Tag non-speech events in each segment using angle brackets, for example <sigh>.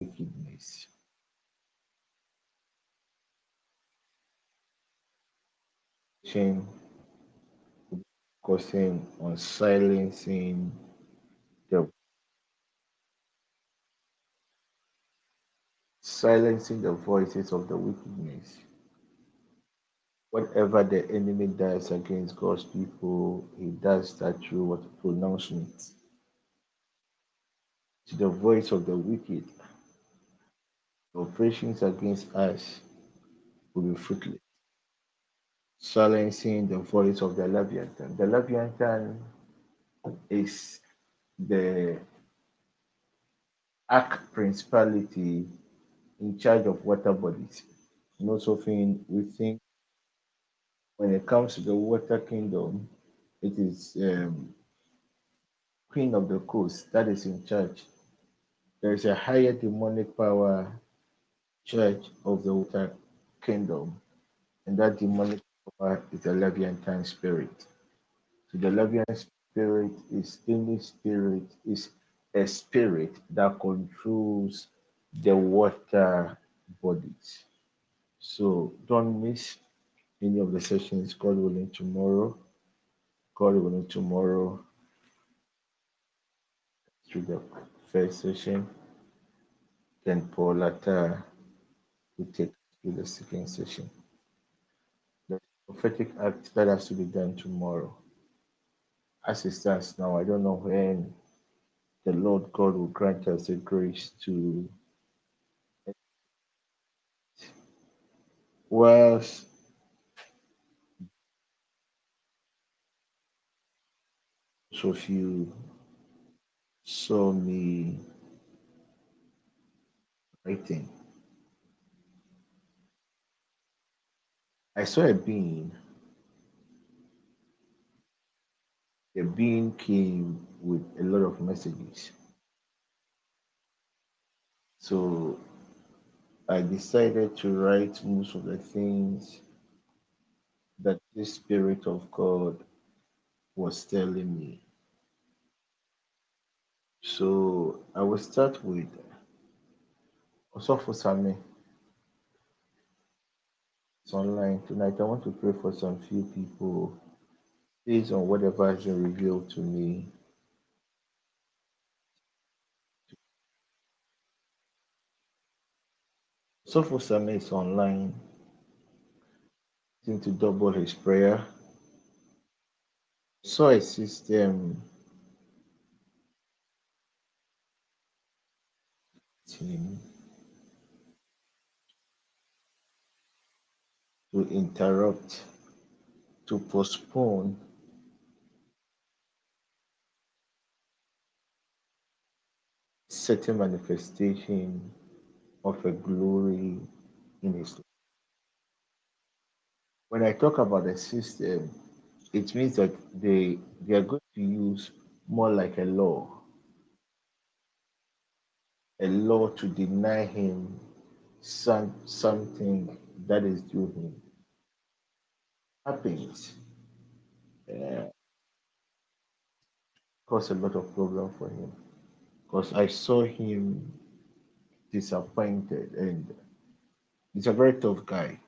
wickedness. Focusing on silencing the silencing the voices of the wickedness. Whatever the enemy does against God's people, he does that through what pronouncement. To the voice of the wicked, operations against us will be fruitless. Silencing the voice of the Leviathan. The Leviathan is the arch principality in charge of water bodies. Most often, we think when it comes to the water kingdom, it is um, queen of the coast that is in charge. There is a higher demonic power church of the water kingdom, and that demonic power is the Leviathan spirit. So the Leviathan spirit is any spirit is a spirit that controls the water bodies. So don't miss any of the sessions, God willing, tomorrow. God willing, tomorrow through the first session. Then Paul Paulata will take to the second session. The prophetic act that has to be done tomorrow. As it stands now, I don't know when the Lord God will grant us the grace to whilst so if you saw me writing, I saw a being. The being came with a lot of messages. So I decided to write most of the things that the Spirit of God was telling me. So I will start with Osofo. Online tonight. I want to pray for some few people based on whatever has been revealed to me. Osofo Sami is online. Seem to double his prayer. Saw a system team to interrupt, to postpone certain manifestation of a glory in his life. When I talk about the system, it means that they they are going to use more like a law, a law to deny him some something that is due him. Happens. Cause a lot of problem for him because I saw him disappointed and he's a very tough guy.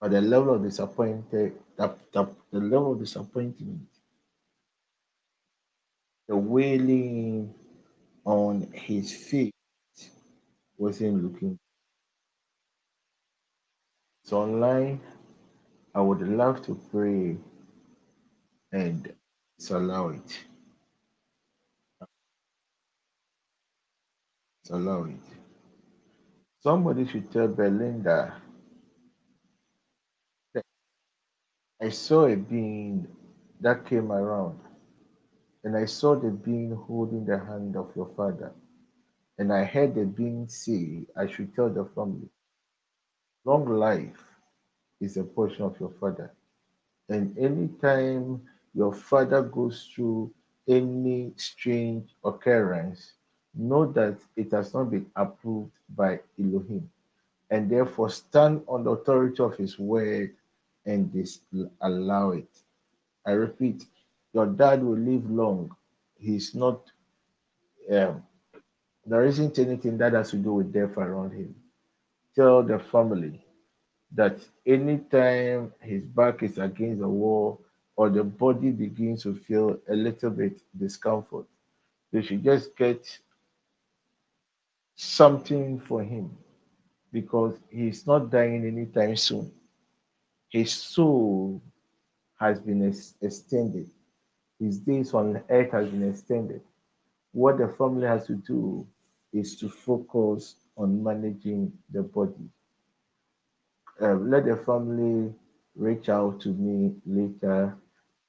But the level of disappointed, the, the level of disappointment, the wailing on his feet wasn't looking. So online, I would love to pray and allow it. Allow it. Somebody should tell Belinda that I saw a being that came around, and I saw the being holding the hand of your father. And I heard the being say, I should tell the family, long life is a portion of your father. And anytime your father goes through any strange occurrence, know that it has not been approved by Elohim. And therefore stand on the authority of his word and disallow it. I repeat, your dad will live long. He's not um, There isn't anything that has to do with death around him. Tell the family that anytime his back is against the wall or the body begins to feel a little bit discomfort, they should just get something for him because he's not dying anytime soon. His soul has been ex- extended. His days on earth has been extended. What the family has to do is to focus on managing the body. Uh, let the family reach out to me later.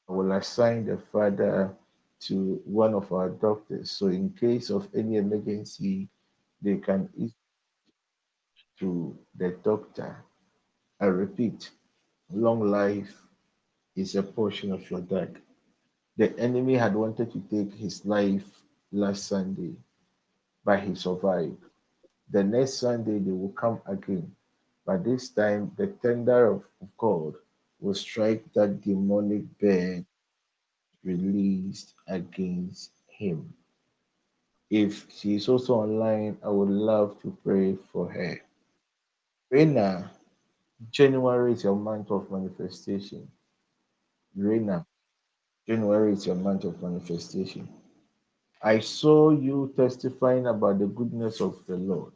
I will assign the father to one of our doctors. So, in case of any emergency, they can to the doctor. I repeat, long life is a portion of your dad. The enemy had wanted to take his life last Sunday, but he survived. The next Sunday, they will come again. But this time, the tender of God will strike that demonic bird released against him. If she is also online, I would love to pray for her. Rena, January is your month of manifestation. Rena, January is your month of manifestation. I saw you testifying about the goodness of the Lord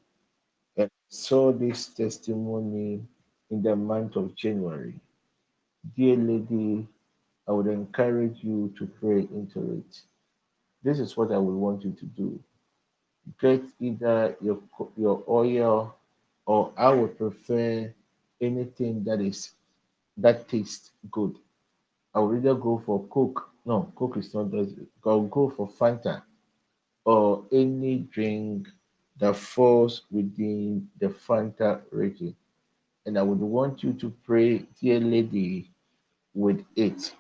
saw this testimony in the month of January. Dear lady, I would encourage you to pray into it. This is what I would want you to do. Get either your your oil or I would prefer anything that is that tastes good. I would either go for Coke. No, Coke is not that. I'll go for Fanta or any drink that falls within the Fanta region. And I would want you to pray, dear lady, with it.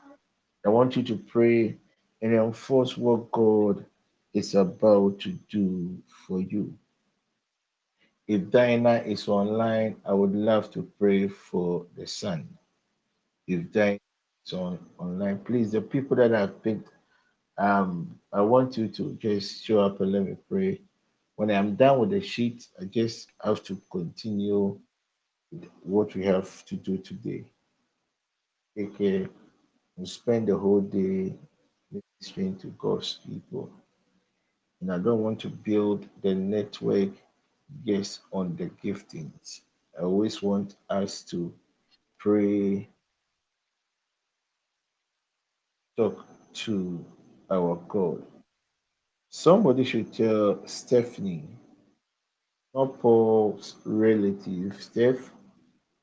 I want you to pray and enforce what God is about to do for you. If Diana is online, I would love to pray for the son. If Diana is on online, please, the people that I've picked, um, I want you to just show up and let me pray. When I'm done with the sheet, I just have to continue what we have to do today. Care. We spend the whole day listening to God's people. And I don't want to build the network based on the giftings. I always want us to pray, talk to our God. Somebody should tell Stephanie, not Paul's relative, Steph.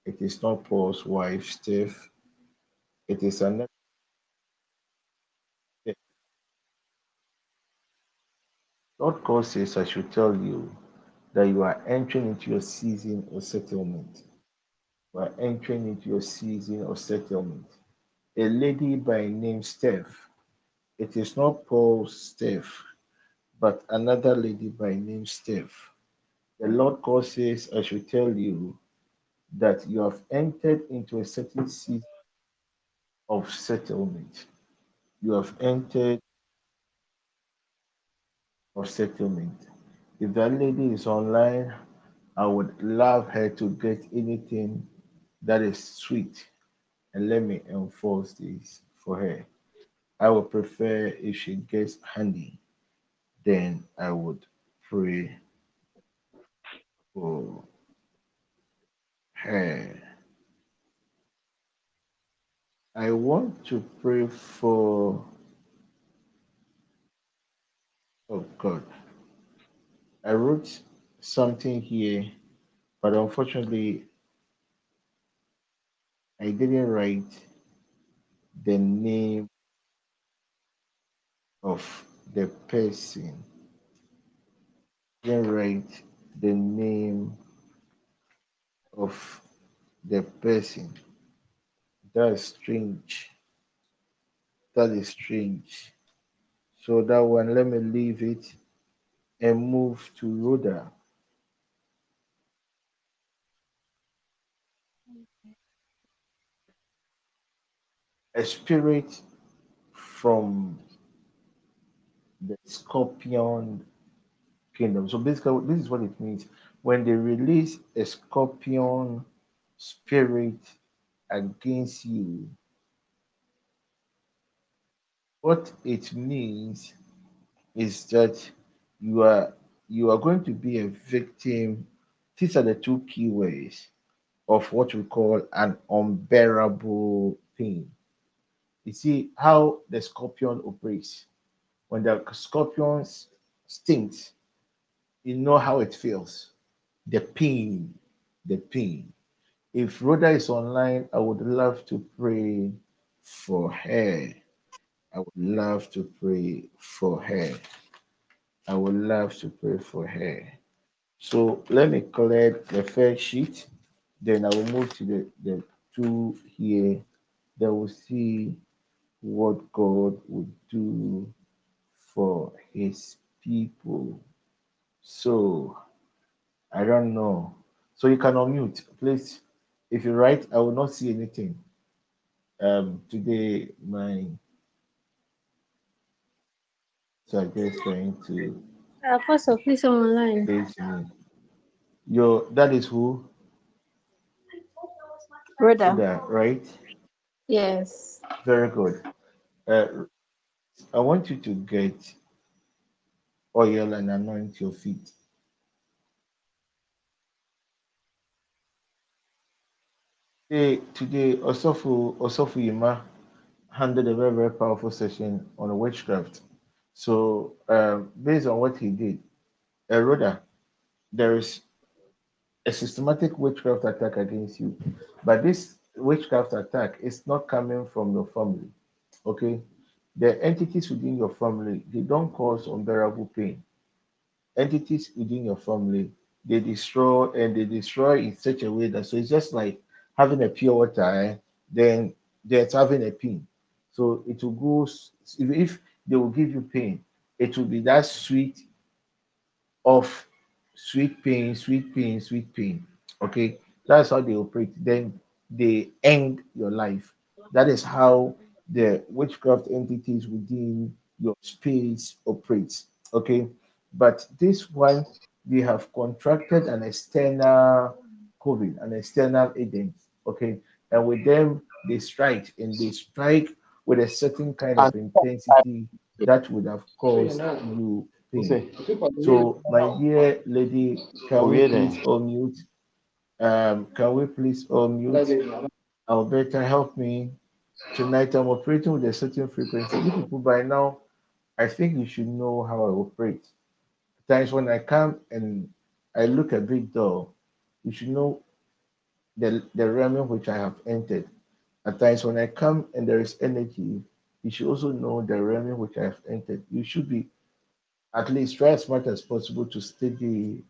It is not Paul's wife, Steph. It is another. Lord God says, I should tell you that you are entering into your season of settlement. You are entering into your season of settlement. A lady by name Steph. It is not Paul's Steph, but another lady by name Steph. The Lord God says, I should tell you that you have entered into a certain season of settlement. You have entered of settlement. If that lady is online, I would love her to get anything that is sweet and let me enforce this for her. I would prefer if she gets honey, then I would pray for her. I want to pray for, oh God, I wrote something here, but unfortunately, I didn't write the name of the person. Didn't write the name of the person. That's strange. That is strange. So that one, let me leave it and move to Rhoda. A spirit from the scorpion kingdom. So basically, this is what it means when they release a scorpion spirit against you. What it means is that you are you are going to be a victim. These are the two key ways of what we call an unbearable pain. You see how the scorpion operates. When the scorpion stings, you know how it feels. The pain, the pain. If Rhoda is online, I would love to pray for her. I would love to pray for her. I would love to pray for her. So let me collect the first sheet. Then I will move to the, the two here that will see what God would do for his people. So I don't know. So you can unmute. Please, if you write, I will not see anything. Um today my so I guess going to Apostle, please, I'm online. me. Your that is who? Brother. That right? Yes. Very good. Uh, I want you to get oil and anoint your feet. Today, today Osofu Osofu Yima handled a very, very powerful session on witchcraft. So, um, based on what he did, Eroda, there is a systematic witchcraft attack against you, but this witchcraft attack is not coming from your family. Okay, the entities within your family they don't cause unbearable pain. Entities within your family they destroy and they destroy in such a way that so it's just like having a pure water, eh? then there's having a pain. So it will go if, if they will give you pain, it will be that sweet of sweet pain, sweet pain, sweet pain. Okay, that's how they operate. Then they end your life. That is how the witchcraft entities within your space operates. Okay, but this one we have contracted an external COVID, an external agent. Okay, and with them they strike and they strike with a certain kind of intensity that would have caused you pain. So, my dear lady, can we please unmute? Um, can we please unmute? Alberta, help me. Tonight I'm operating with a certain frequency. You people by now, I think you should know how I operate. Times when I come and I look a big door, you should know the, the realm in which I have entered. At times when I come and there is energy, you should also know the realm in which I have entered. You should be at least try as much as possible to study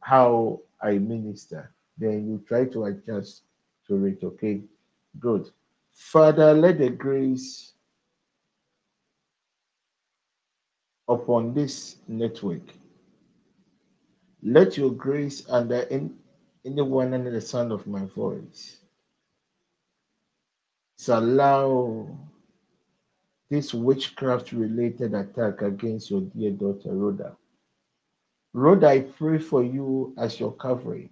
how I minister. Then you try to adjust to it. Okay, good. Father, let the grace upon this network. Let your grace under in, anyone under the sound of my voice. Allow this witchcraft related attack against your dear daughter Rhoda. Rhoda, I pray for you as your covering.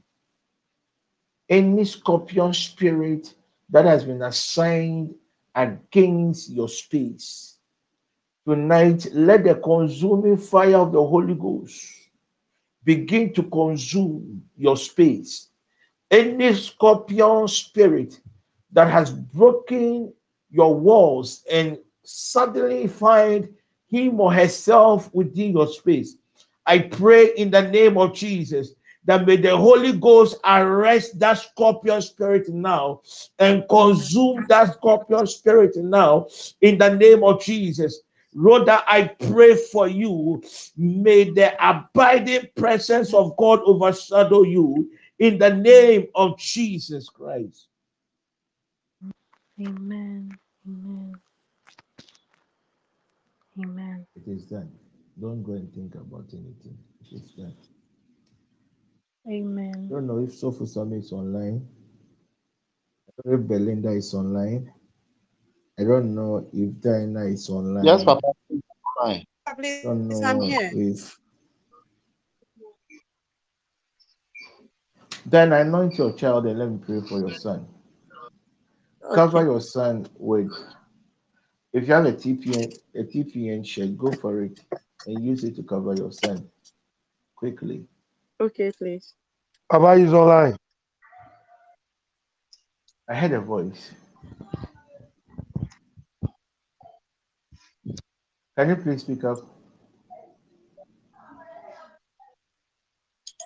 Any scorpion spirit that has been assigned against your space, tonight let the consuming fire of the Holy Ghost begin to consume your space. Any scorpion spirit that has broken your walls and suddenly find him or herself within your space. I pray in the name of Jesus that may the Holy Ghost arrest that scorpion spirit now and consume that scorpion spirit now in the name of Jesus. Rhoda, I pray for you. May the abiding presence of God overshadow you in the name of Jesus Christ. Amen. Amen. Amen. It is done. Don't go and think about anything. It is done. Amen. I don't know if Sofu Sami is online. I don't know if Belinda is online. I don't know if Diana is online. Yes, Papa. Hi. I don't know if Then anoint your child and let me pray for your son. Cover your son with. If you have a TPN, a TPN shirt, go for it and use it to cover your son quickly. Okay, please. Baba is online. I heard a voice. Can you please speak up?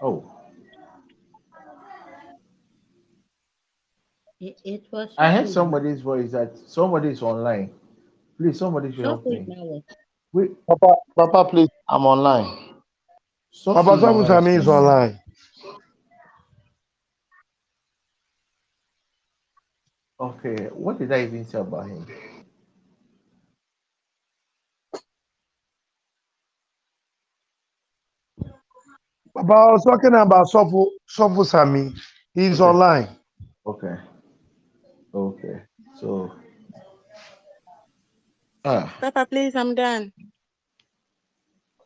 Oh, It, it was. I heard Sophie. somebody's voice that somebody's online. Please, somebody should help me. Wait, Papa, Papa, please, I'm online. Sophie Papa Mawes Samusami is online. Okay, what did I even say about him? Papa, I was talking about Sofu, Sofu Sami. He's Okay. online. Okay. Okay. So ah Papa, please, I'm done.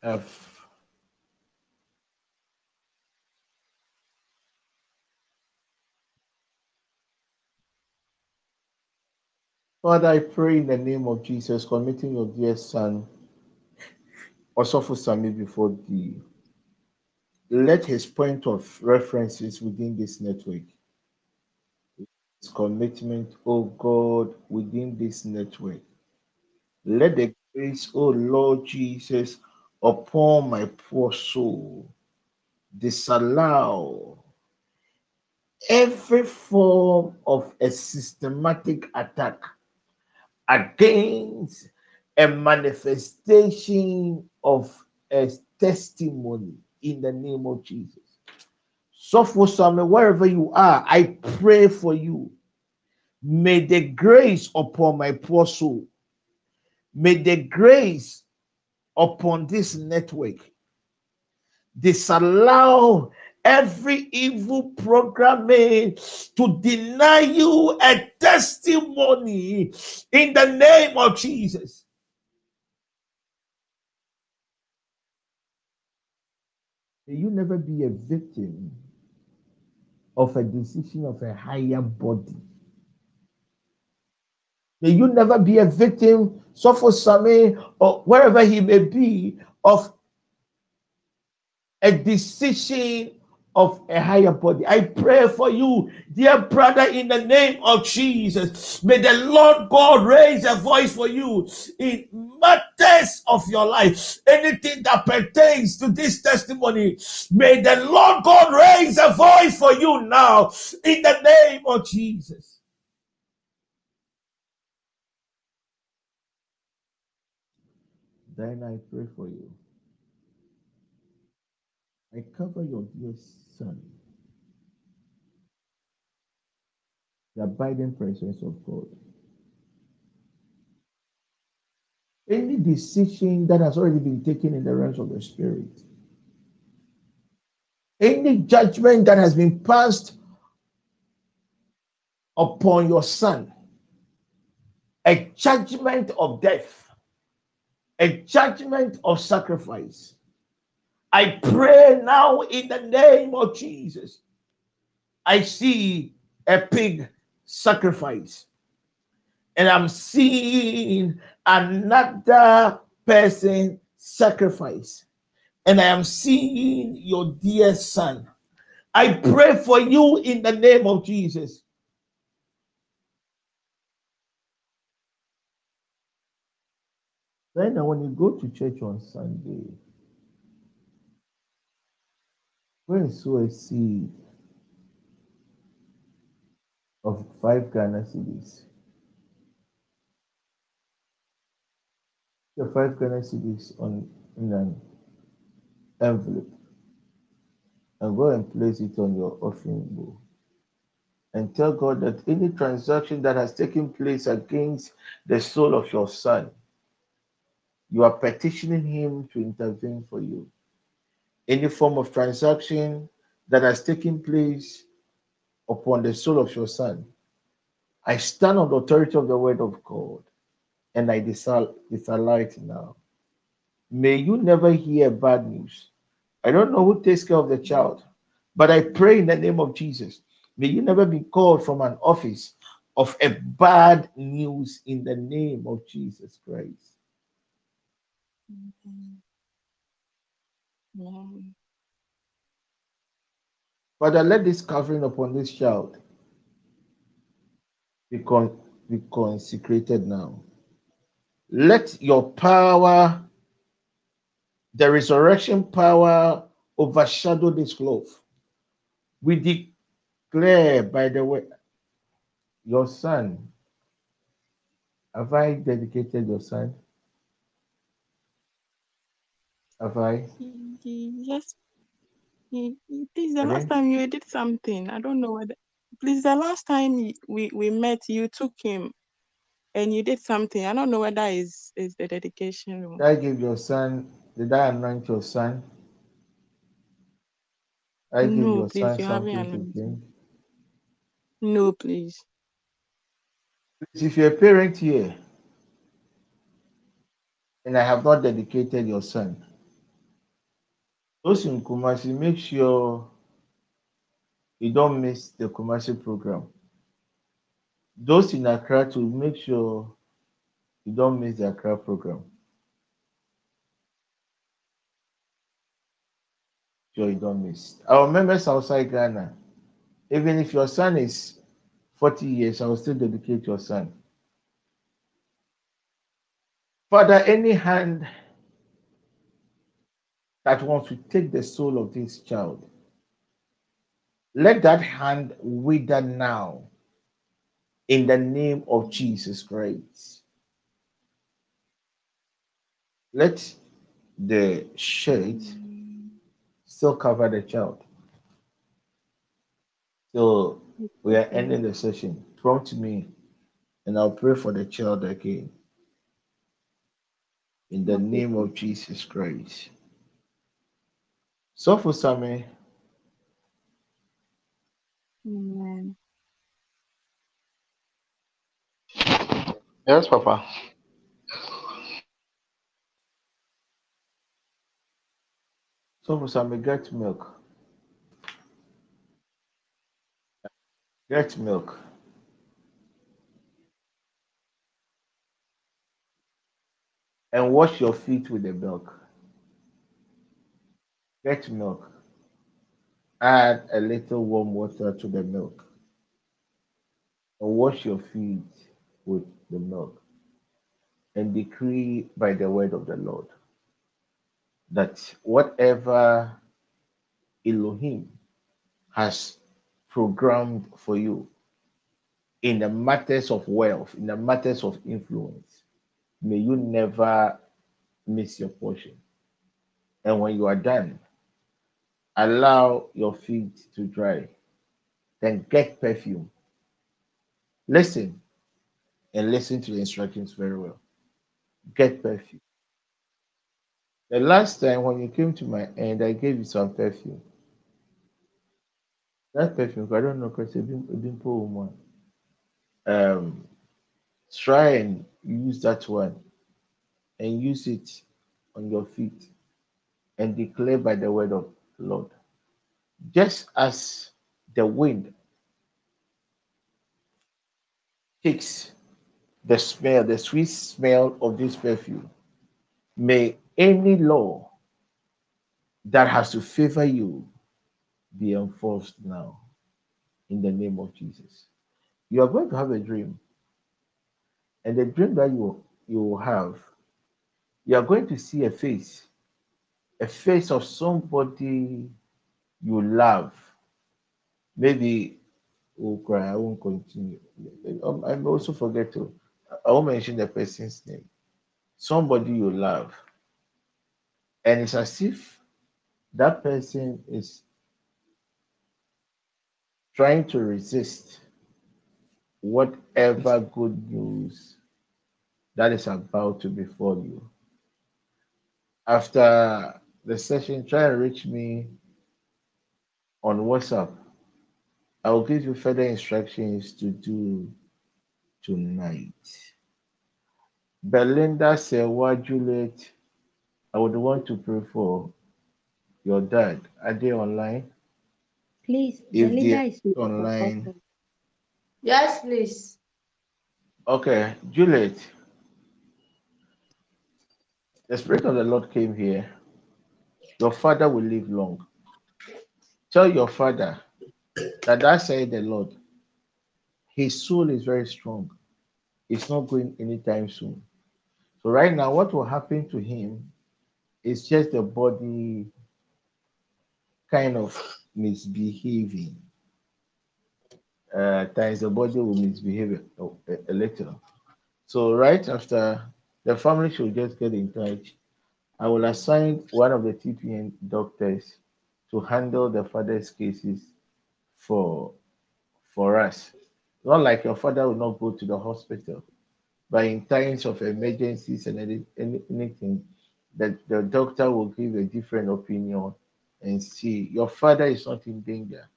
F Father, I pray in the name of Jesus, committing your dear son, Osofo Sami, before thee. Let his point of references within this network, his commitment, oh God, within this network. Let the grace, oh Lord Jesus, upon my poor soul, disallow every form of a systematic attack against a manifestation of a testimony in the name of Jesus. So for some, wherever you are, I pray for you. May the grace upon my poor soul, may the grace upon this network disallow every evil programming to deny you a testimony in the name of Jesus. May you never be a victim of a decision of a higher body. May you never be a victim, suffer Same, or wherever he may be, of a decision of a higher body. I pray for you, dear brother, in the name of Jesus. May the Lord God raise a voice for you in matters of your life. Anything that pertains to this testimony, may the Lord God raise a voice for you now in the name of Jesus. Then I pray for you. I cover your dear son. The abiding presence of God. Any decision that has already been taken in the realms of the spirit, any judgment that has been passed upon your son, a judgment of death, a judgment of sacrifice. I pray now in the name of Jesus. I see a pig sacrifice, and I'm seeing another person sacrifice, and I am seeing your dear son. I pray for you in the name of Jesus. Then, when you go to church on Sunday, sow a seed of five Ghana cedis. The five Ghana cedis on in an envelope and go and place it on your offering bowl. And tell God that any transaction that has taken place against the soul of your son, you are petitioning him to intervene for you. Any form of transaction that has taken place upon the soul of your son, I stand on the authority of the word of God and I disal- disallow it now. May you never hear bad news. I don't know who takes care of the child, But I pray in the name of Jesus, may you never be called from an office of a bad news in the name of Jesus Christ. Amen. Father, let this covering upon this child be, con- be consecrated now. Let your power, the resurrection power, overshadow this cloth. We declare, by the way, your son. Have I dedicated your son? Have I? He- he- Yes. He, he- Please, the last time you did something, I don't know whether. Please, the last time we we met, you took him and you did something. I don't know whether is is the dedication. Did I give your son? Did I anoint your son? I give No, your please, son you something to drink. No, please. Please, If you're a parent here and I have not dedicated your son, those in Kumasi, make sure you don't miss the Kumasi program. Those in Accra to make sure you don't miss the Accra program. Sure you don't miss. Our members outside Ghana, even if your son is 40 years, I will still dedicate your son. Father, any hand that wants to take the soul of this child, let that hand wither now in the name of Jesus Christ. Let the shade still cover the child. So we are ending the session. Prompt me, and I'll pray for the child again. In the name of Jesus Christ. Osofo Sami, mm-hmm. Amen. Yes, Papa. Osofo Sami, get milk. Get milk. And wash your feet with the milk. Get milk. Add a little warm water to the milk. And wash your feet with the milk. And decree by the word of the Lord that whatever Elohim has programmed for you in the matters of wealth, in the matters of influence, may you never miss your portion. And when you are done, allow your feet to dry. Then get perfume. Listen and listen to the instructions very well. Get perfume. The last time when you came to my end, I gave you some perfume. That perfume, I don't know, because it's been woman. Um, try and use that one and use it on your feet and declare by the word of Lord. Just as the wind takes the smell, the sweet smell of this perfume, may any law that has to favor you be enforced now in the name of Jesus. You are going to have a dream, and the dream that you, you will have, you are going to see a face, a face of somebody you love. Maybe, oh, cry, I won't continue. Um, I also forget to, I won't mention the person's name. Somebody you love. And it's as if that person is trying to resist whatever good news that is about to befall you. After the session, try and reach me on WhatsApp. I will give you further instructions to do tonight. Belinda Sewa Juliet, I would want to pray for your dad. Are they online? Please, the If leader they is online. Yes, please. Okay, Juliet. The Spirit of the Lord came here. Your father will live long. Tell your father that I said the Lord. His soul is very strong. It's not going anytime soon. So right now, what will happen to him is just the body kind of misbehaving. Uh, times the body will misbehave a- a little. So right after the family should just get in touch. I will assign one of the TPN doctors to handle the father's cases for for us. Not like your father will not go to the hospital, but in times of emergencies and any, any, anything, that the doctor will give a different opinion and see your father is not in danger.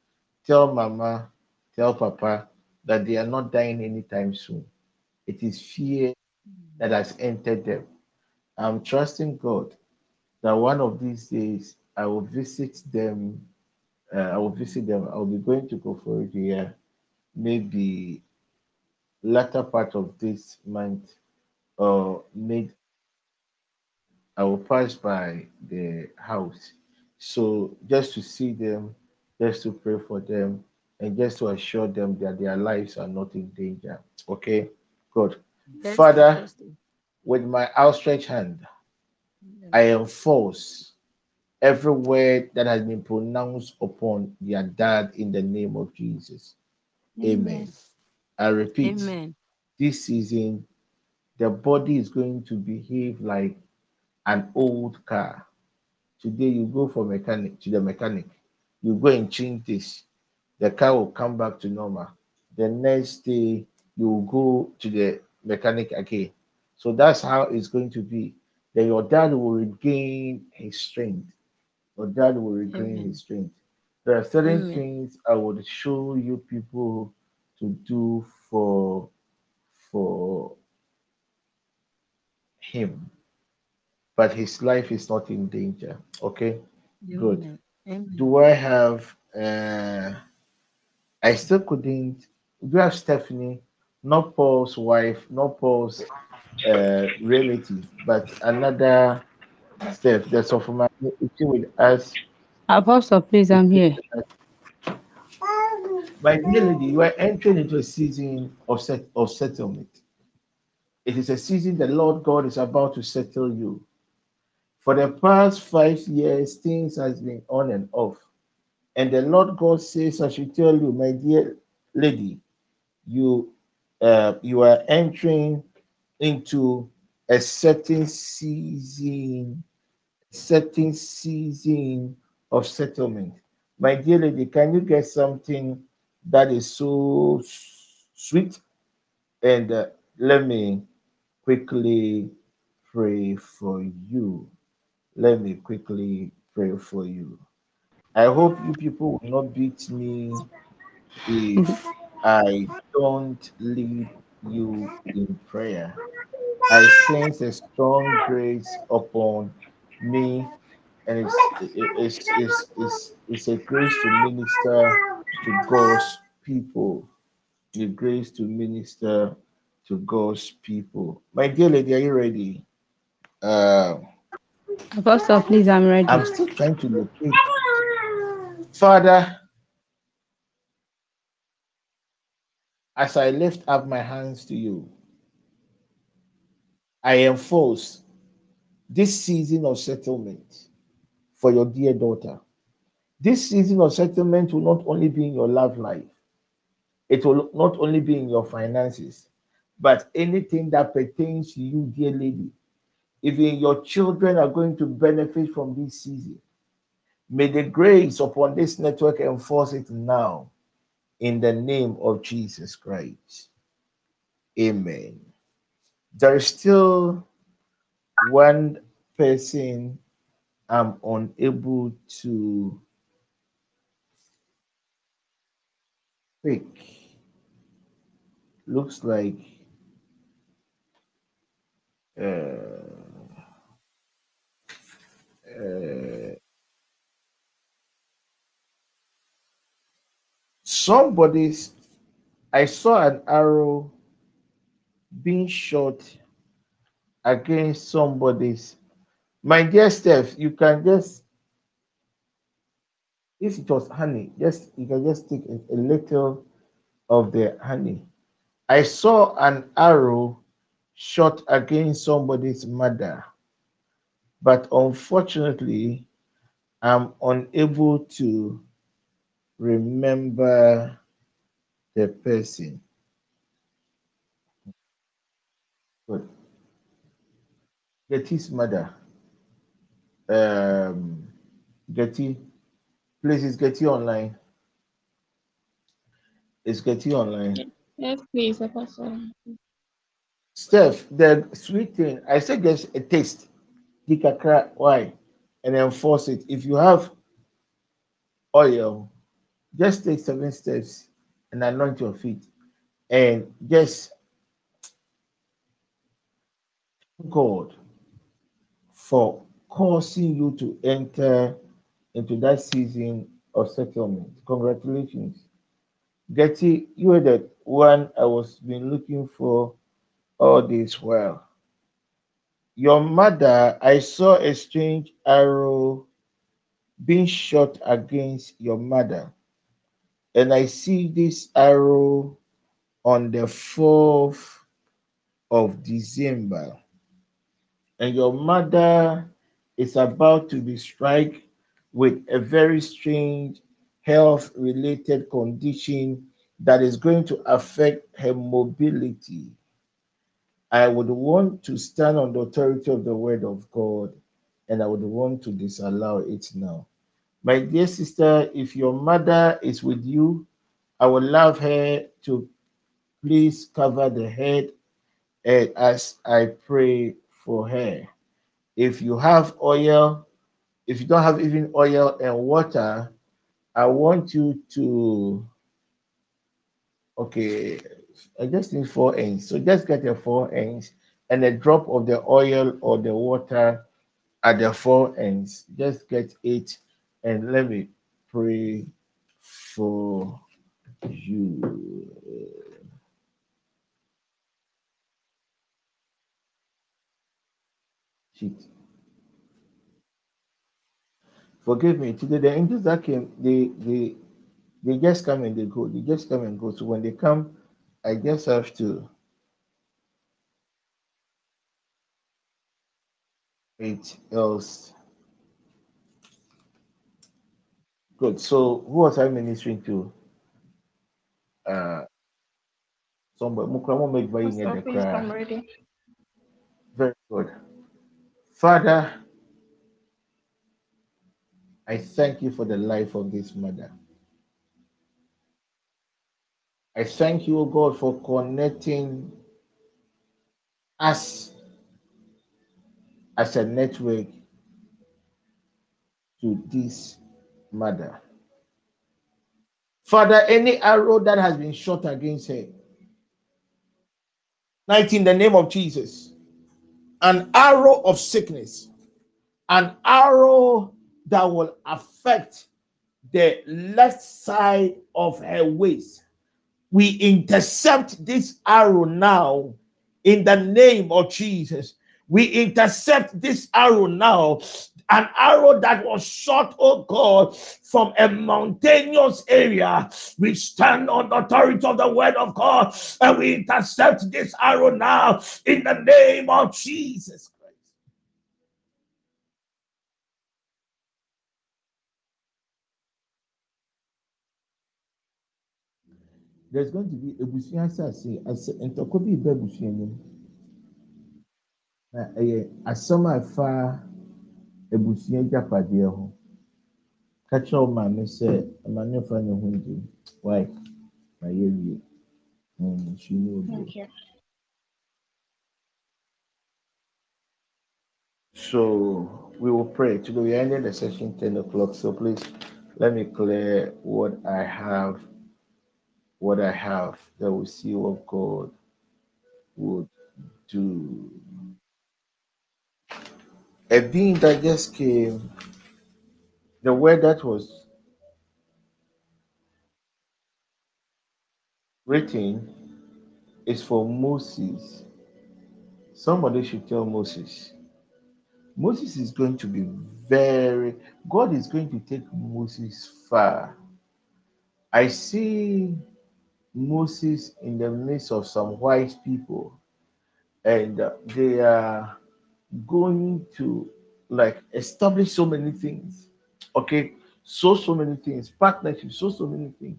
Tell mama, tell papa that they are not dying anytime soon. It is fear that has entered them. I'm trusting God that one of these days I will visit them. Uh, I will visit them. I'll be going to go for it here, maybe latter part of this month or mid. I will pass by the house, so just to see them, just to pray for them, and just to assure them that their lives are not in danger. Okay, good. Yes, Father, Apostle. With my outstretched hand, I enforce every word that has been pronounced upon their dad in the name of Jesus. Amen. I repeat, Amen. this season, the body is going to behave like an old car. Today, you go for mechanic to the mechanic, you go and change this, the car will come back to normal. The next day, you will go to the mechanic again. So that's how it's going to be. That your dad will regain his strength. Your dad will regain Amen. his strength. There are certain Amen. things I would show you people to do for for him, but his life is not in danger. Okay, good. Amen. Amen. Do I have? uh I still couldn't. Do I have Stephanie? Not Paul's wife, not Paul's uh, relative, but another Steph. That's all for my with us. Apostle, please, I'm here. My dear lady, you are entering into a season of set, of settlement. It is a season the Lord God is about to settle you. For the past five years, things has been on and off. And the Lord God says, I should tell you, my dear lady, you uh, you are entering into a certain season, certain season of settlement. My dear lady, can you get something that is so sweet? And uh, let me quickly pray for you. Let me quickly pray for you. I hope you people will not beat me if <laughs> I don't lead you in prayer. I sense a strong grace upon me, and it's it's it's it's, it's a grace to minister to God's people. The grace to minister to God's people. My dear lady, are you ready? Uh, Apostle, please, I'm ready. I'm still trying to locate. Father, as I lift up my hands to you, I enforce this season of settlement for your dear daughter. This season of settlement will not only be in your love life, it will not only be in your finances, but anything that pertains to you, dear lady. Even your children are going to benefit from this season. May the grace upon this network enforce it now in the name of Jesus Christ. Amen. There is still one person I'm unable to pick. Looks like uh, uh, somebody's I saw an arrow being shot against somebody's. My dear Steph, you can just if it was honey, just you can just take a, a little of the honey. I saw an arrow shot against somebody's mother, but unfortunately, I'm unable to remember the person. Good. Getty's mother. Um, Getty, please, is Getty online? Is Getty online? Yes, please, Apostle. Steph, the sweet thing, I said just a taste. Kick a crack. why? And then force it. If you have oil, just take seven steps and anoint your feet. And just God for causing you to enter into that season of settlement. Congratulations. Getty, you are the one I was been looking for all this while. Your mother, I saw a strange arrow being shot against your mother. And I see this arrow on the 4th of December. And your mother is about to be struck with a very strange health related condition that is going to affect her mobility. I would want to stand on the authority of the word of God and I would want to disallow it now. My dear sister, if your mother is with you, I would love her to please cover the head as I pray for her. If you have oil, if you don't have even oil and water, I want you to, okay, I just need four ends. So just get a four ends and a drop of the oil or the water at the four ends. Just get it and let me pray for you. Shit. Forgive me. Today the angels that came, they they they just come and they go. They just come and go. So when they come, I just have to wait else. Good. So who was I ministering to? Uh somebody Mukramo make by Apostle, the please, I'm cry. ready. Very good. Father, I thank you for the life of this mother. I thank you, O God, for connecting us as a network to this mother. Father, any arrow that has been shot against her, night in the name of Jesus, an arrow of sickness, an arrow that will affect the left side of her waist. We intercept this arrow now in the name of Jesus. We intercept this arrow now. An arrow that was shot, oh God, from a mountainous area. We stand on the authority of the word of God and we intercept this arrow now in the name of Jesus Christ. There's going to be ebusua asase ase ntɔkwa bi ba ebusua nim na ɛyɛ asɛm a ɛfa ebusua gyapadeɛ ho ka kyerɛ wo maame sɛ maame fa ne ho ndi why na yɛ wie mm nsu ne obi Thank you. So we will pray. Today we are ending the session 10 o'clock. So please let me clear what I have, what I have, that we see what God would do. A being that just came, the word that was written is for Moses. Somebody should tell Moses. Moses is going to be very, God is going to take Moses far. I see Moses in the midst of some wise people, and they are going to like establish so many things. Okay, so so many things, partnerships, so so many things.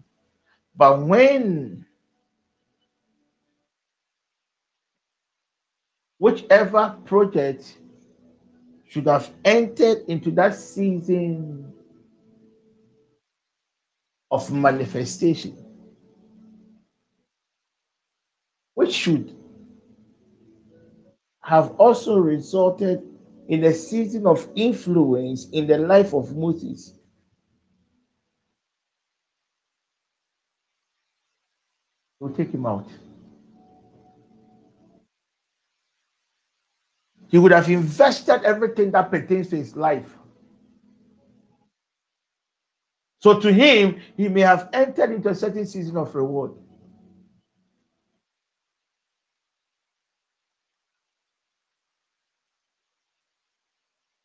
But when whichever project should have entered into that season of manifestation, which should have also resulted in a season of influence in the life of Moses. We'll take him out. He would have invested everything that pertains to his life. So to him, he may have entered into a certain season of reward.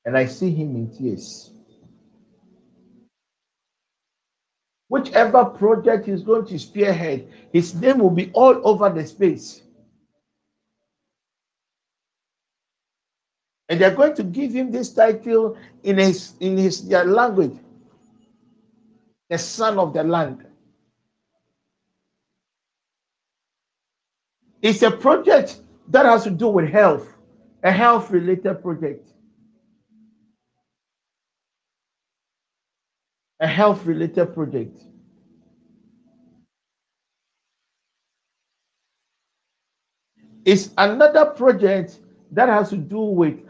And I see him in tears. Whichever project he's going to spearhead, his name will be all over the space. And they're going to give him this title in his in his their language. The son of the land. It's a project that has to do with health, a health related project. A health related project. It's another project that has to do with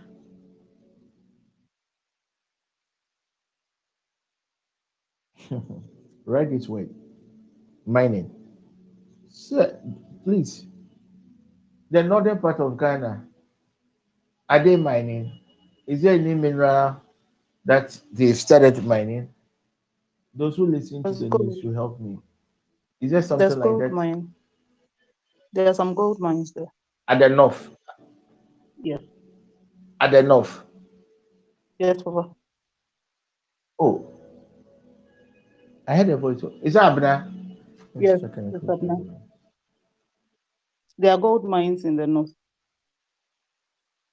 <laughs> right this way mining. Sir please. The northern part of ghana are they mining? Is there any mineral that they've started mining those who listen to the gold. news should help me is there something There's like gold that mine. There are some gold mines there. at the north Yes. at the north Yes, Papa. oh i heard a voice is that abner Yes, it's quickly. Abner. There are gold mines in the north.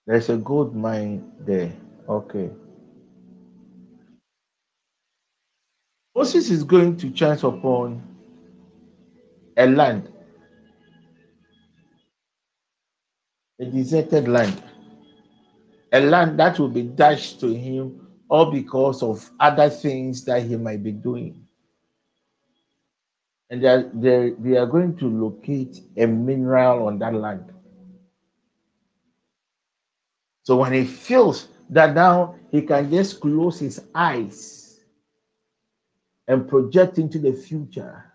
There's a gold mine there. Okay. Moses is going to chance upon a land, a deserted land, a land that will be dashed to him all because of other things that he might be doing. And they are, they, they are going to locate a mineral on that land. So when he feels that now he can just close his eyes and project into the future,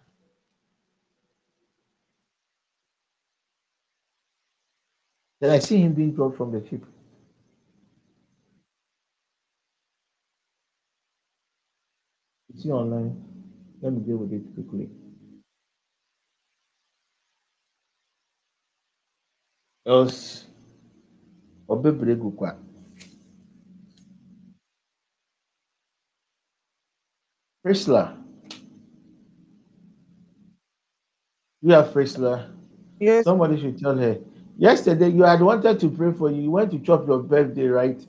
then I see him being dropped from the ship. You see online. Let me deal with it quickly. Else, gu kwa. Priscilla. You are Priscilla. Yes, Somebody should tell her. Yesterday, you had wanted to pray for you. You went to chop your birthday, right?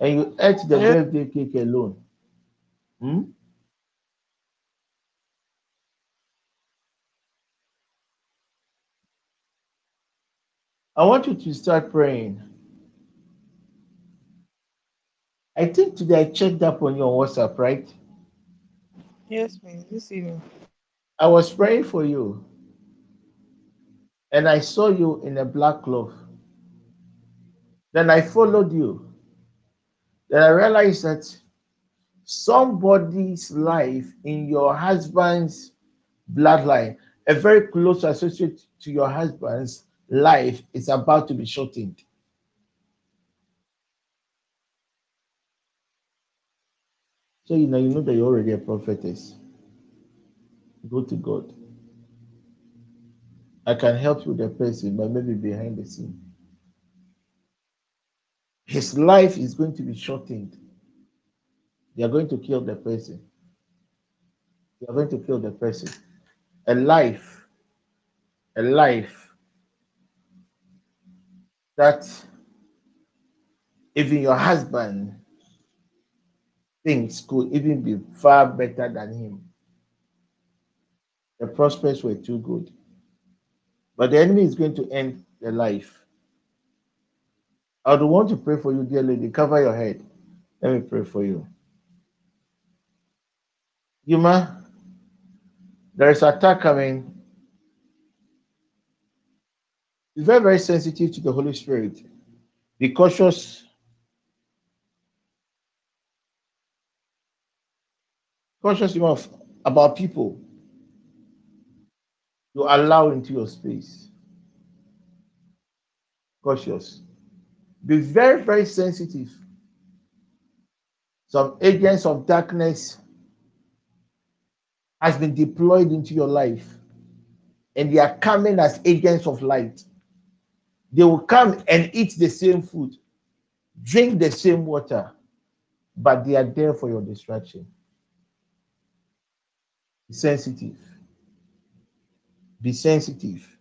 And you ate the Yeah. birthday cake alone. Hmm? I want you to start praying. I think today I checked up on your WhatsApp, right? Yes, please. This evening. I was praying for you. And I saw you in a black cloth. Then I followed you. Then I realized that somebody's life in your husband's bloodline, a very close associate to your husband's life, is about to be shortened. So you know, you know that you're already a prophetess. Go to God. I can help you with the person, but maybe behind the scene. His life is going to be shortened. They are going to kill the person. They are going to kill the person. A life, a life that even your husband thinks could even be far better than him. The prospects were too good. But the enemy is going to end the life. I would want to pray for you, dear lady. Cover your head. Let me pray for you. Yuma, there is attack coming. Be very, very sensitive to the Holy Spirit. Be cautious. Cautious enough about people you allow into your space. Cautious. Be very, very sensitive. Some agents of darkness has been deployed into your life, and they are coming as agents of light. They will come and eat the same food, drink the same water, but they are there for your distraction. Be sensitive. Be sensitive.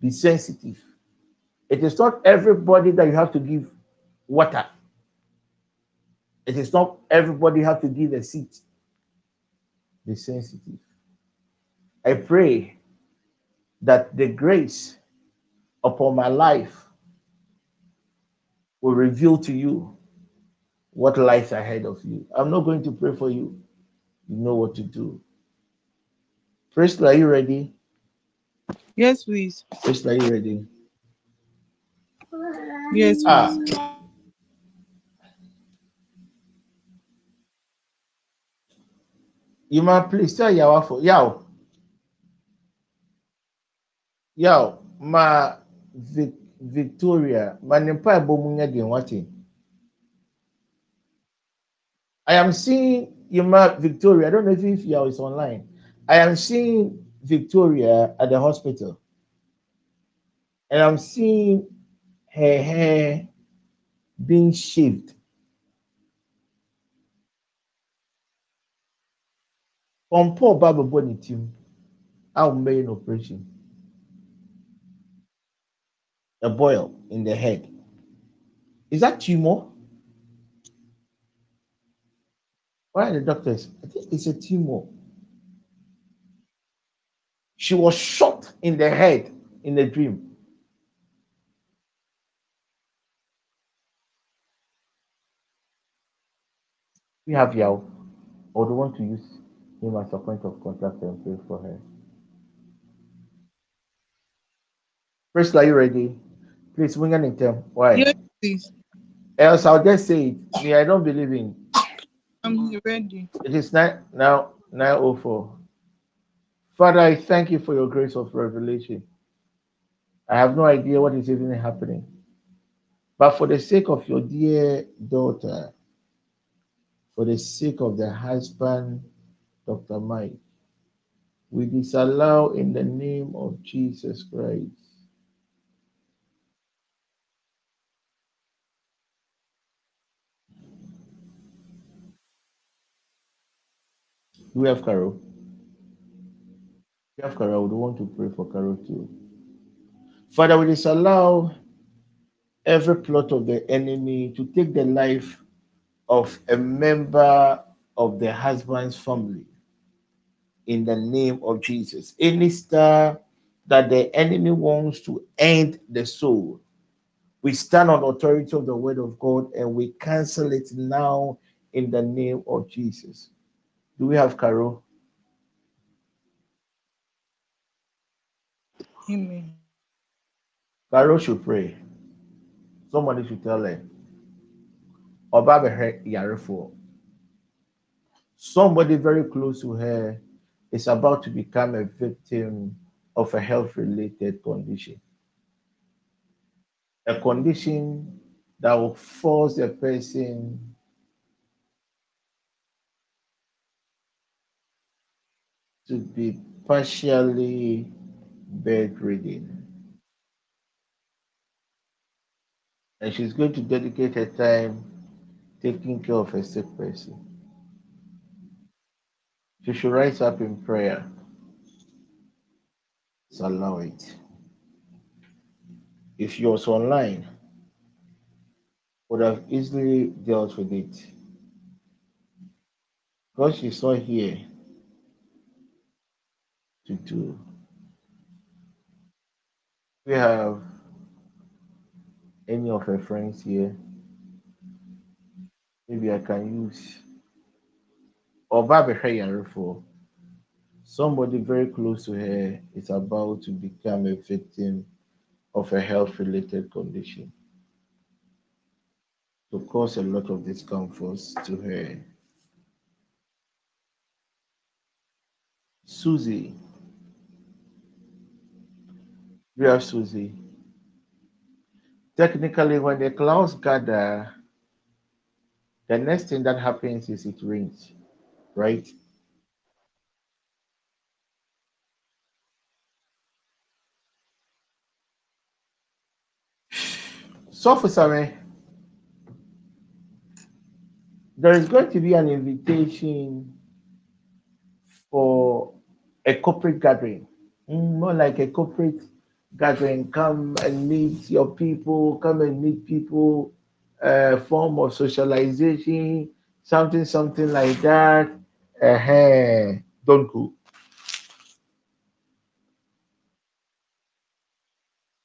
Be sensitive. It is not everybody that you have to give water. It is not everybody have to give a seat. Be sensitive. I pray that the grace upon my life will reveal to you what lies ahead of you. I'm not going to pray for you. You know what to do. Crystal, are you ready? Yes, please. Crystal, are you ready? Yes, Ah. please. You might please tell Yawa for Yaw. Yaw, ma Vic, Victoria, ma nimpa bomunya din wati. I am seeing Yuma Victoria. I don't know if, if Yaw is online. I am seeing Victoria at the hospital. And I'm seeing her hair being shaved. Pɔmpɔ poor bɛbɔ ne ti mu a wɔbɛyɛ no operation. A boil in the head. Is that tumor? Why are the doctors? I think it's a tumor. She was shot in the head in a dream. We have Yao. I would want to use him as a point of contact and pray for her. First, are you ready? Please, wing and tell why. Yes, please. Else, I'll just say it. Me, I don't believe in. I'm ready. It is nine, now 904. Father, I thank you for your grace of revelation. I have no idea what is even happening. But for the sake of your dear daughter, for the sake of the husband, Dr. Mike, we disallow in the name of Jesus Christ. We have Carol? Have. I would want to pray for Carol too. Father, we disallow every plot of the enemy to take the life of a member of the husband's family in the name of Jesus. Any star that the enemy wants to end the soul, we stand on authority of the word of God and we cancel it now in the name of Jesus. Do we have Carol? Amen. Carol should pray. Somebody should tell her. Bẹ̀rẹ̀ yarefo. Somebody very close to her is about to become a victim of a health-related condition. A condition that will force the person to be partially bedridden. And she's going to dedicate her time taking care of a sick person. She should rise up in prayer. So allow it. If she was online, would have easily dealt with it. Because she's not here to do. We have any of her friends here. Maybe I can use or for somebody very close to her is about to become a victim of a health related condition to cause a lot of discomforts to her. Susie. We have Susie. Technically, when the clouds gather, the next thing that happens is it rains, right? So for some, there is going to be an invitation for a corporate gathering, mm, more like a corporate gathering. Come and meet your people, come and meet people, uh, form of socialization, something, something like that. Uh-huh. Don't go.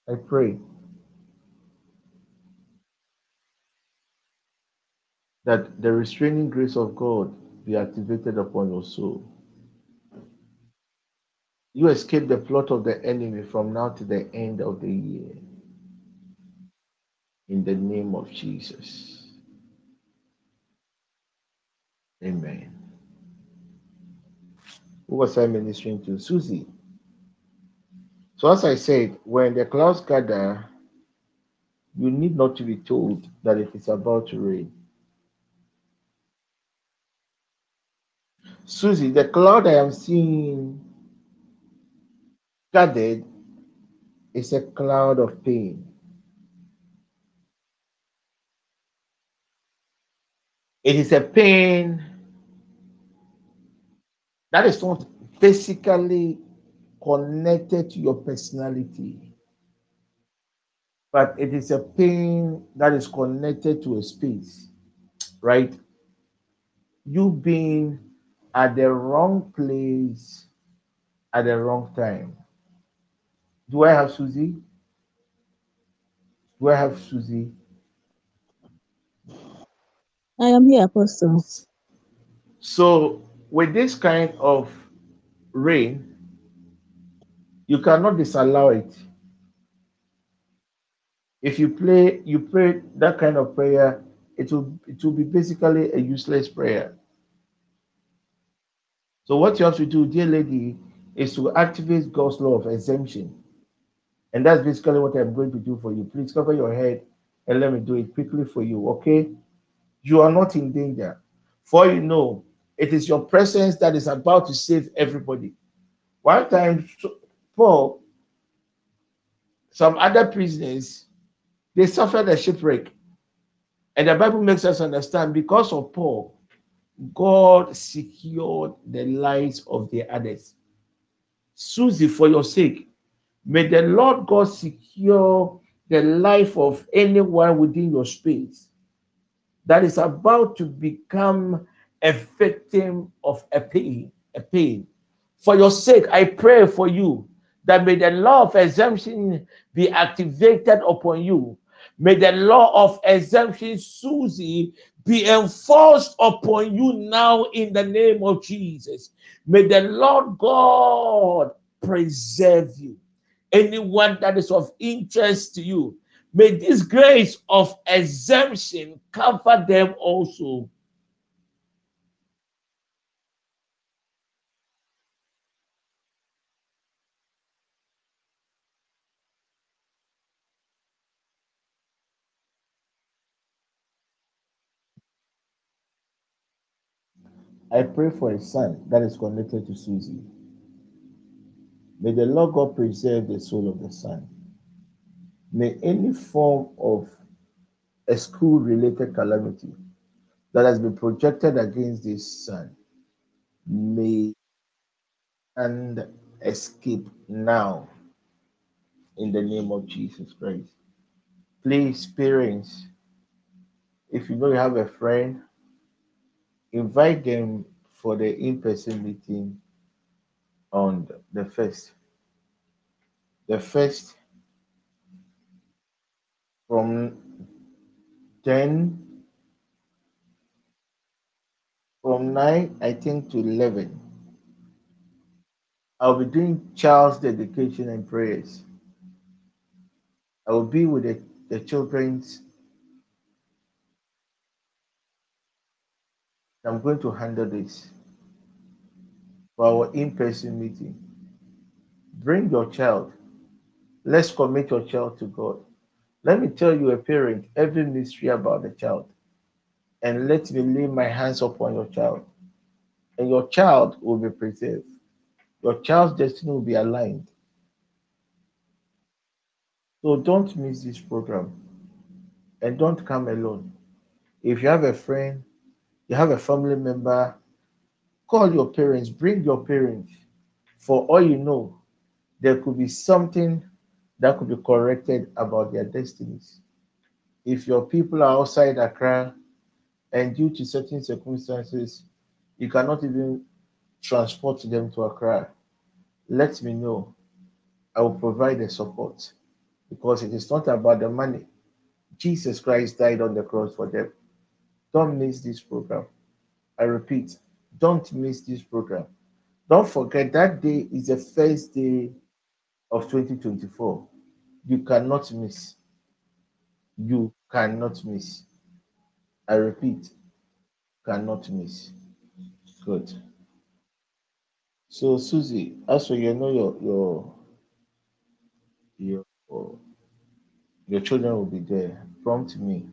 I pray that the restraining grace of God be activated upon your soul. You escape the plot of the enemy from now to the end of the year. In the name of Jesus. Amen. Who was I ministering to? Susie. So, as I said, when the clouds gather, you need not to be told that it is about to rain. Susie, the cloud I am seeing gathered is a cloud of pain. It is a pain that is not physically connected to your personality, but it is a pain that is connected to a space, right? You being at the wrong place at the wrong time. Do I have Susie? Do I have Susie? I am here, Apostle. So, with this kind of rain, you cannot disallow it. If you play, you pray that kind of prayer, it will it will be basically a useless prayer. So, what you have to do, dear lady, is to activate God's law of exemption. And that's basically what I'm going to do for you. Please cover your head and let me do it quickly for you, okay? You are not in danger. For you know, it is your presence that is about to save everybody. One time, Paul, some other prisoners, they suffered a shipwreck. And the Bible makes us understand because of Paul, God secured the lives of the others. Susie, for your sake, may the Lord God secure the life of anyone within your space that is about to become a victim of a pain, a pain. For your sake, I pray for you that may the law of exemption be activated upon you. May the law of exemption, Susie, be enforced upon you now in the name of Jesus. May the Lord God preserve you. Anyone that is of interest to you, may this grace of exemption cover them also. I pray for a son that is connected to Susie. May the Lord God preserve the soul of the son. May any form of a school related calamity that has been projected against this son may and escape now in the name of Jesus Christ. Please, parents, if you know you have a friend, invite them for the in person meeting on the first. The first from 10 from 9 i think to 11 i'll be doing child's dedication and prayers. I will be with the, the children's. I'm going to handle this for our in-person meeting bring your child let's commit your child to god let me tell you, a parent, every mystery about the child, and let me lay my hands upon your child, and your child will be preserved. Your child's destiny will be aligned. So don't miss this program, and don't come alone. If you have a friend, you have a family member, call your parents, bring your parents. For all you know, there could be something that could be corrected about their destinies. If your people are outside Accra and due to certain circumstances, you cannot even transport them to Accra, let me know. I will provide the support because it is not about the money. Jesus Christ died on the cross for them. Don't miss this program. I repeat, don't miss this program. Don't forget that day is the first day of 2024 you cannot miss. You cannot miss. I repeat, cannot miss. Good. So Susie, as for you know your your your your children will be there. Prompt me.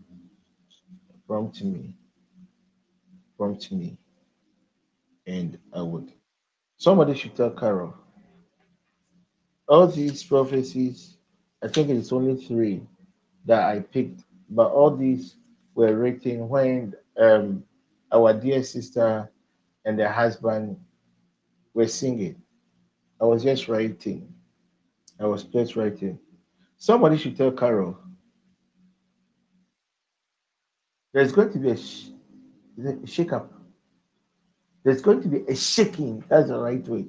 Prompt me. Prompt me. And I would. Somebody should tell Carol. All these prophecies I think it's only three that I picked, but all these were written when um, our dear sister and her husband were singing. I was just writing. I was just writing. Somebody should tell Carol. There's going to be a, sh- a shake up. There's going to be a shaking. That's the right way.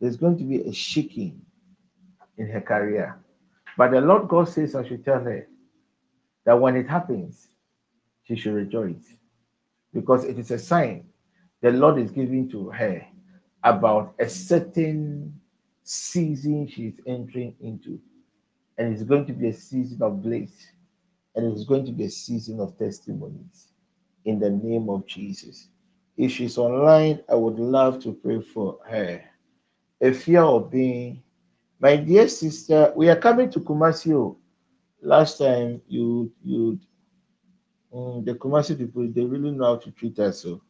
There's going to be a shaking in her career. But the Lord God says, I should tell her that when it happens, she should rejoice because it is a sign the Lord is giving to her about a certain season she's entering into. And it's going to be a season of bliss, and it's going to be a season of testimonies in the name of Jesus. If she's online, I would love to pray for her. A fear of being my dear sister, we are coming to Kumasi. oh. Last time you you mm, the Kumasi people they really know how to treat us. So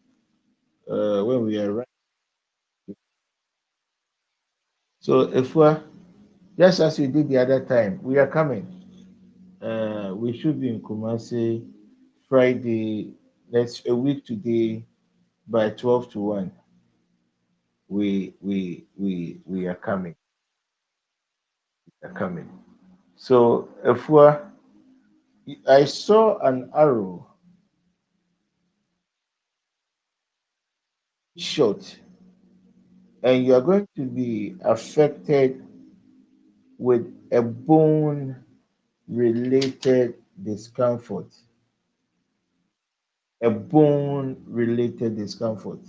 uh, when we are so if we're just as we did the other time, we are coming. Uh, we should be in Kumasi Friday next a week today by 12 to 1. We we we we are coming are coming. So, if I saw an arrow shot, and you are going to be affected with a bone related discomfort. A bone related discomfort.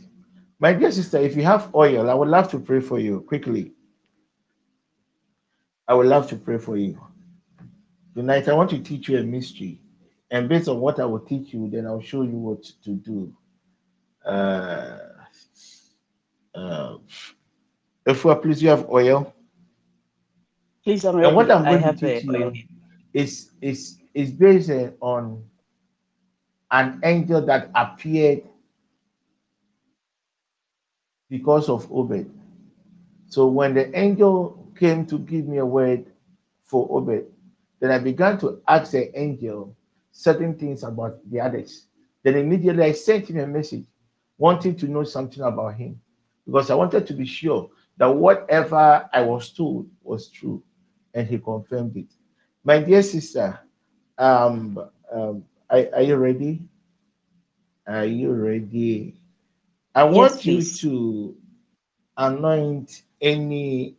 My dear sister, if you have oil, I would love to pray for you quickly. I would love to pray for you. Tonight, I want to teach you a mystery. And based on what I will teach you, then I'll show you what to do. Uh, uh, if we please, you have oil. Please, I'm And what I'm I going to have teach oil. you is, is, is based on an angel that appeared because of Obed. So when the angel came to give me a word for Obed, then I began to ask the angel certain things about the others. Then immediately I sent him a message wanting to know something about him because I wanted to be sure that whatever I was told was true, and he confirmed it. My dear sister, um, um, are, are you ready? Are you ready? I want you to anoint any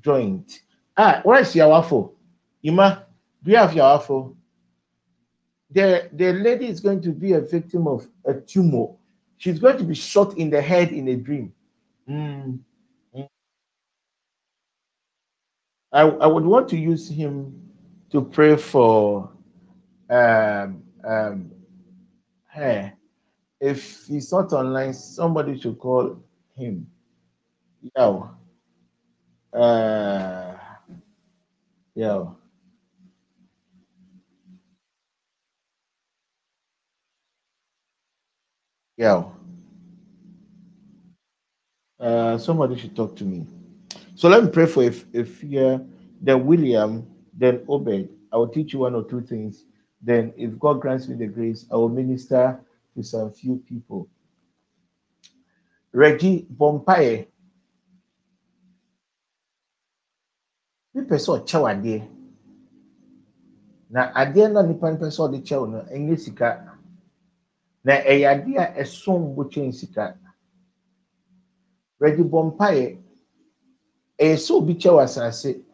joint. Ah, where is your waffle? Ima, do you have your waffle? The, the lady is going to be a victim of a tumor. She's going to be shot in the head in a dream. Mm. Mm. I, I would want to use him to pray for um, um, her. If he's not online, somebody should call him. Yeah. Uh, yeah. Yeah. Uh, somebody should talk to me. So let me pray for if if yeah, then William, then Obed. I will teach you one or two things. Then, if God grants me the grace, I will minister to some few people. Reggie Bompaye. Nipa sɛ ɔkyɛw adeɛ na adeɛ no a nipa no pɛ sɛ ɔde kyɛw no ɛnyɛ sika na ɛyɛ adeɛ a ɛsom bo kyɛn sika Reggie Bompaye ɛyɛ sɛ obi kyɛw asase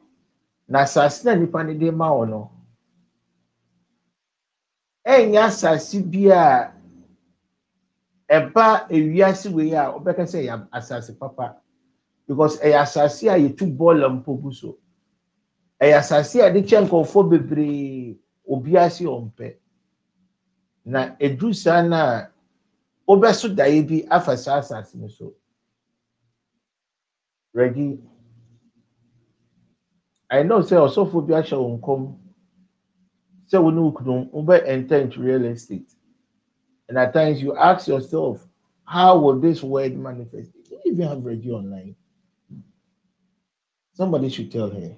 na asase na nipa no de ma wɔ ɛnyɛ asase bi a ɛba ewiase wei a ɔbɛka sɛ ɛyɛ asase papa. Because ɛyɛ asase a yɛtu bɔɔla mpo gu so. Ɛyɛ asase a yɛde kyɛ nkurɔfoɔ bebree obiara si ɔmpɛ. Na edu saa na wobɛso daeɛ bi afa saa asase no so. Reggie I know sɛ ɔsɔfo bi ahyɛ wɔn sɛ ne wo kunu wobɛ enter into real estate. And at times you ask yourself how will this word manifest? You don't even have Reggie online. Somebody should tell her.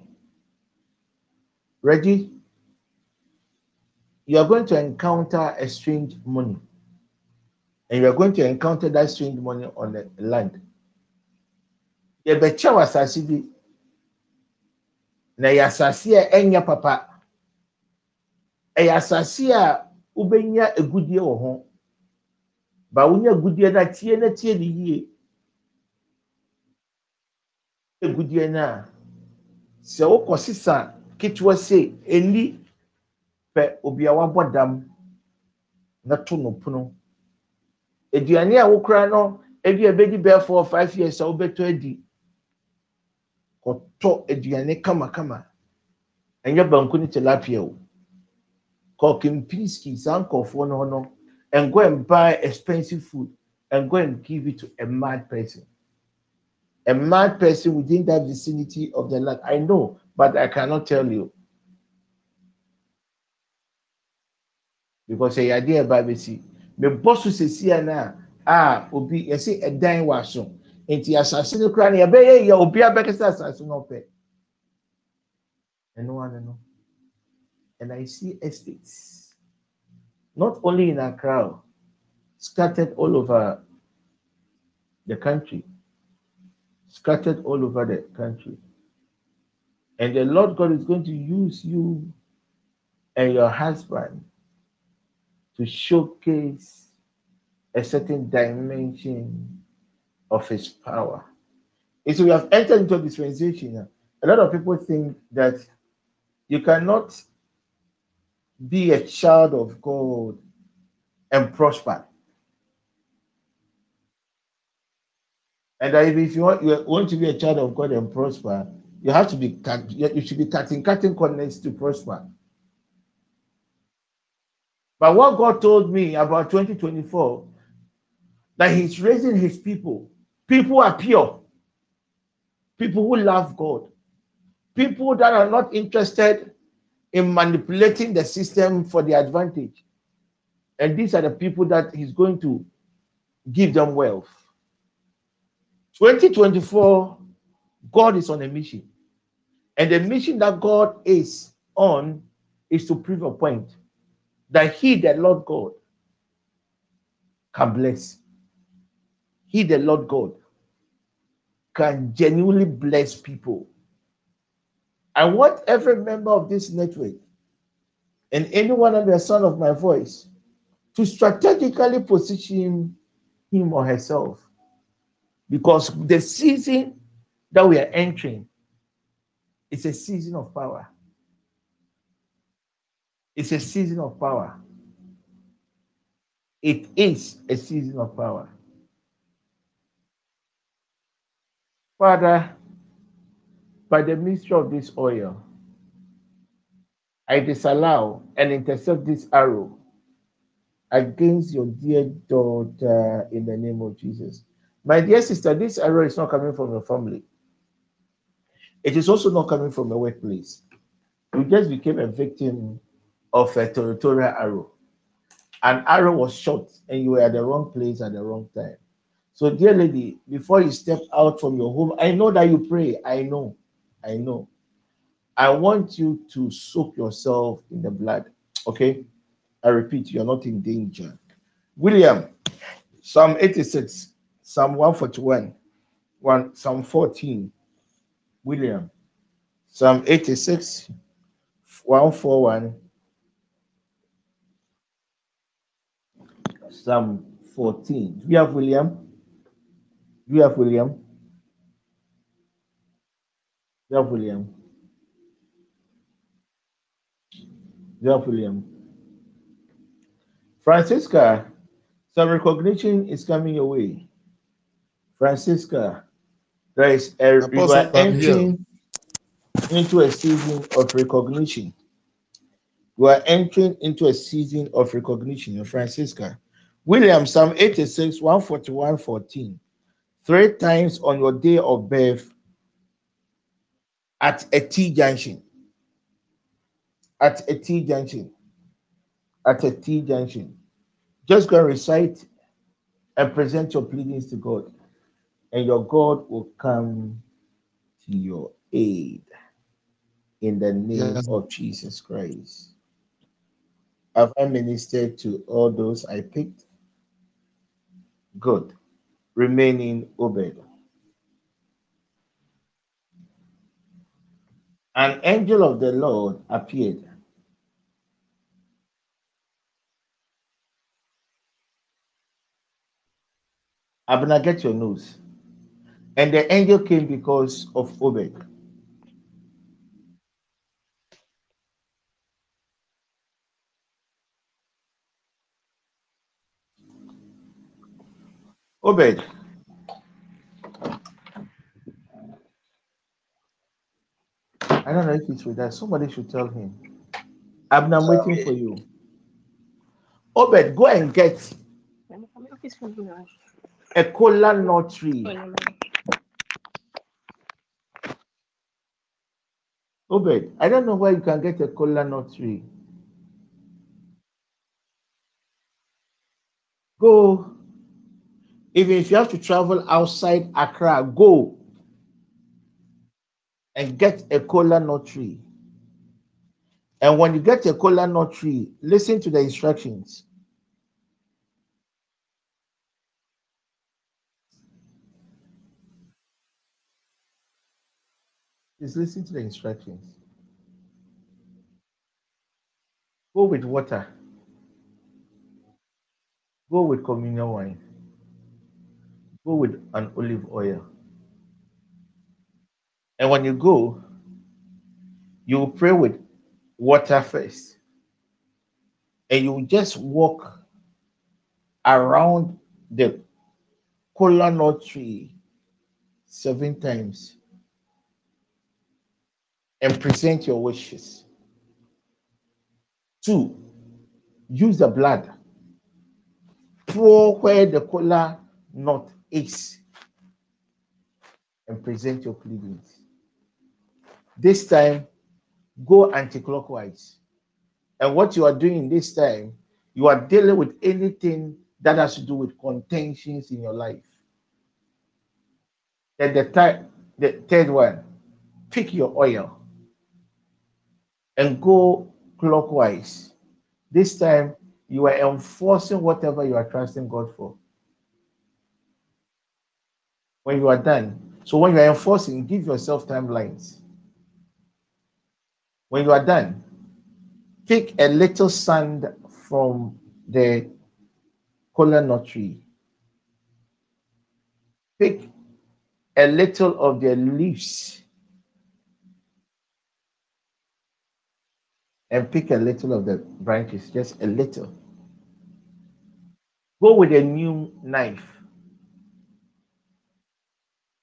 Reggie you are going to encounter a strange money. And you are going to encounter that strange money on the land. Yɛbɛkyɛw asase bi. Na ɛyɛ asase a ɛnyɛ papa ɛyɛ asase a wobɛnya agudie wɔ ho. Ba wonya agudie no a tie na tie ne yie. Agudie no a sɛ wokɔ sesa ketewa se ɛni pɛ obi a wabɔ dam na to no pono. Aduane a wokora no ebi a ɛbɛdi bɛɛ four five years a wobɛtɔ adi kɔtɔ aduane kamakama. Ɛnyɛ banku ne tilapia o kɔ kempinski saa nkɔfoɔ no no. And go and buy expensive food and go and give it to a mad person. A mad person within that vicinity of the land. I know but i cannot tell you. Because ɛyɛ adeɛ ɛba bɛsi mebɔ so sesi a na a obi yɛsi ɛdan wɔ aso nti asase no kura no yɛbɛyɛ yɛ obi abɛkasa asase no ɔpɛ ɛno ano no and i see estates not only in accra scattered all over the country scattered all over the country and the lord god is going to use you and your husband to showcase a certain dimension of his power. And so we have entered into a dispensation. A lot of people think that you cannot be a child of God and prosper. And if you want, you want to be a child of God and prosper, you have to be you should be cutting cutting corners to prosper. But what God told me about 2024 that He's raising His people. People are pure. People who love God. People that are not interested in manipulating the system for their advantage. And these are the people that He's going to give them wealth. 2024 God is on a mission. And the mission that God is on is to prove a point that He, the Lord God, can bless. He, the Lord God, can genuinely bless people. I want every member of this network and anyone under the sound of my voice to strategically position him or herself because the season that we are entering is a season of power. It's a season of power. It is a season of power. Father, by the ministry of this oil, I disallow and intercept this arrow against your dear daughter in the name of Jesus. My dear sister, this arrow is not coming from your family. It is also not coming from a workplace. You just became a victim of a territorial arrow. An arrow was shot and you were at the wrong place at the wrong time. So, dear lady, before you step out from your home, I know that you pray. I know. I know. I want you to soak yourself in the blood. Okay? I repeat, you're not in danger. William, Psalm 86, Psalm 141, one, Psalm 14. William, Psalm 86, 141, Psalm 14. Do you have William? Do you have William? Have William? Have William? Francisca, some recognition is coming your way. Francisca, there is a you are entering into a season of recognition. You are entering into a season of recognition, Francisca. William, Psalm 86, 141, 14. Three times on your day of birth at a T junction. At a T junction. At a T junction. Just go and recite and present your pleadings to God, and your God will come to your aid in the name Yes. of Jesus Christ. Have I ministered to all those I picked? Good. Remaining Obed. An angel of the Lord appeared. Abner, get your news. And the angel came because of Obed. Obed. I don't know if it's with us. Somebody should tell him. Abner, I'm waiting for you. Obed, go and get a cola nut tree. Obed, I don't know where you can get a cola nut tree. Go. Even if you have to travel outside Accra, go and get a cola nut tree. And when you get a cola nut tree, listen to the instructions. Just listen to the instructions. Go with water. Go with communion wine. Go with an olive oil. And when you go, you will pray with water first. And you just walk around the cola nut tree seven times and present your wishes. Two, use the blood. Pour where the cola nut is and present your pleadings. This time, go anti-clockwise. And what you are doing this time, you are dealing with anything that has to do with contentions in your life. At the time, The third one, pick your oil and go clockwise. This time you are enforcing whatever you are trusting God for. When you are done, so when you are enforcing, give yourself timelines. When you are done, pick a little sand from the kola nut tree. Pick a little of the leaves and pick a little of the branches, just a little. Go with a new knife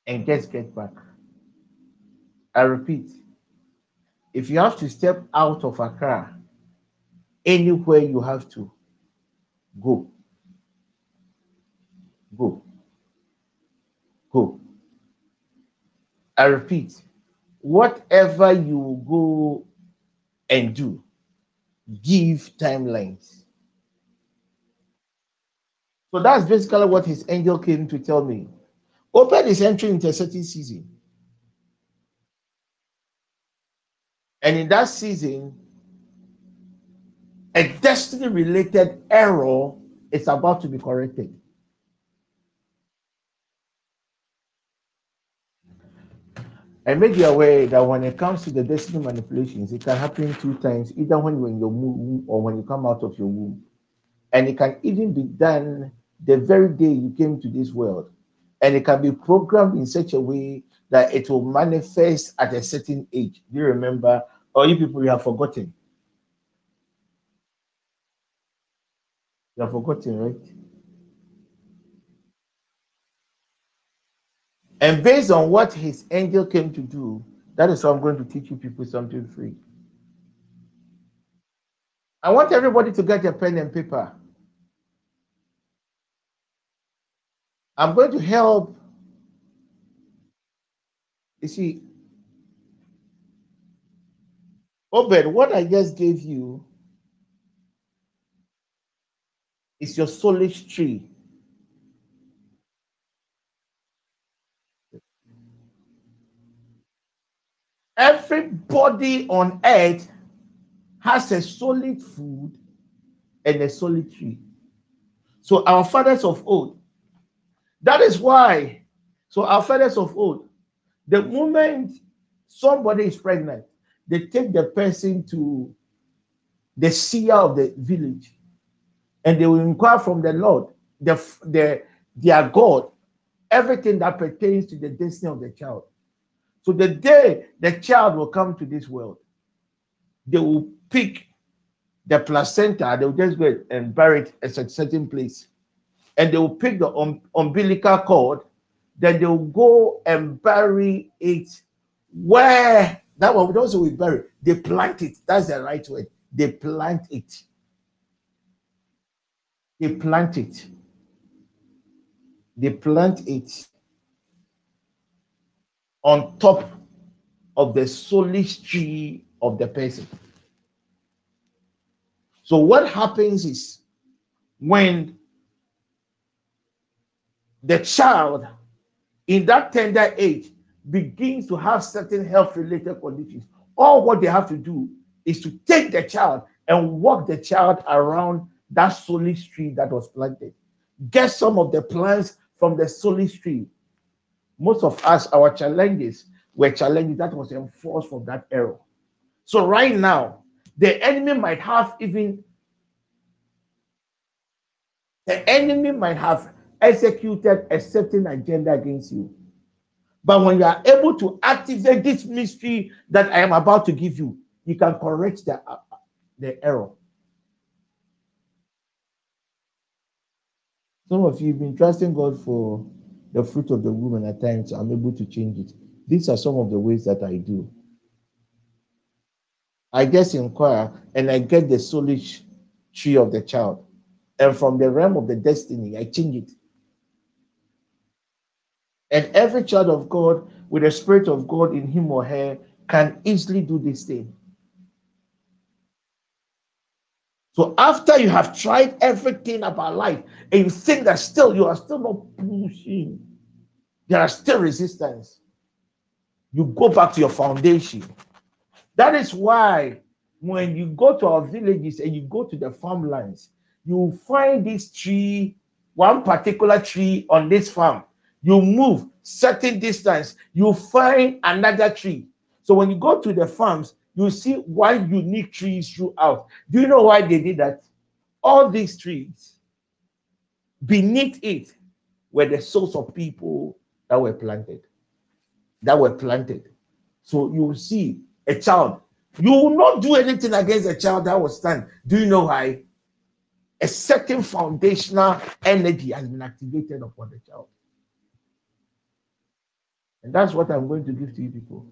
and just get back. I repeat, if you have to step out of Accra, anywhere you have to, go. Go. Go. I repeat, whatever you go and do, give timelines. So that's basically what his angel came to tell me. Obed is entering into a certain season. And in that season, a destiny related error is about to be corrected. I make you aware that when it comes to the destiny manipulations, it can happen two times either when you're in your womb or when you come out of your womb. And it can even be done the very day you came to this world. And it can be programmed in such a way that it will manifest at a certain age. Do you remember? Or you people, you have forgotten. You have forgotten, right? And based on what his angel came to do, that is how I'm going to teach you people something free. I want everybody to get a pen and paper. I'm going to help. You see, Obed, what I just gave you is your soulish tree. Everybody on earth has a solid food and a solid tree. So our fathers of old, that is why. So our fathers of old, the moment somebody is pregnant, they take the person to the seer of the village, and they will inquire from the Lord, the, the their God, everything that pertains to the destiny of the child. So the day the child will come to this world, they will pick the placenta, they will just go and bury it at a certain place. And they will pick the um, umbilical cord, then they will go and bury it where that one those we bury, they plant it. That's the right word. They plant it. They plant it. They plant it on top of the soulish tree of the person. So what happens is when the child in that tender age begins to have certain health related conditions, all what they have to do is to take the child and walk the child around that soulish tree that was planted. Get some of the plants from the soulish tree. Most of us, our challenges were challenges that was enforced from that era. So right now, the enemy might have even the enemy might have executed a certain agenda against you. But when you are able to activate this mystery that I am about to give you, you can correct the, uh, the error. Some of you have been trusting God for the fruit of the womb, and at times I'm able to change it. These are some of the ways that I do. I just inquire and I get the soulish tree of the child. And from the realm of the destiny, I change it. And every child of God with the Spirit of God in him or her can easily do this thing. So after you have tried everything about life and you think that still you are still not pushing, there are still resistance. You go back to your foundation. That is why when you go to our villages and you go to the farmlands, you find this tree, one particular tree on this farm. You move certain distance, you find another tree. So when you go to the farms, you see one unique trees throughout. Do you know why they did that? All these trees, beneath it, were the souls of people that were planted. That were planted. So you see a child. You will not do anything against a child that will stand. Do you know why? A certain foundational energy has been activated upon the child. And that's what I'm going to give to you people.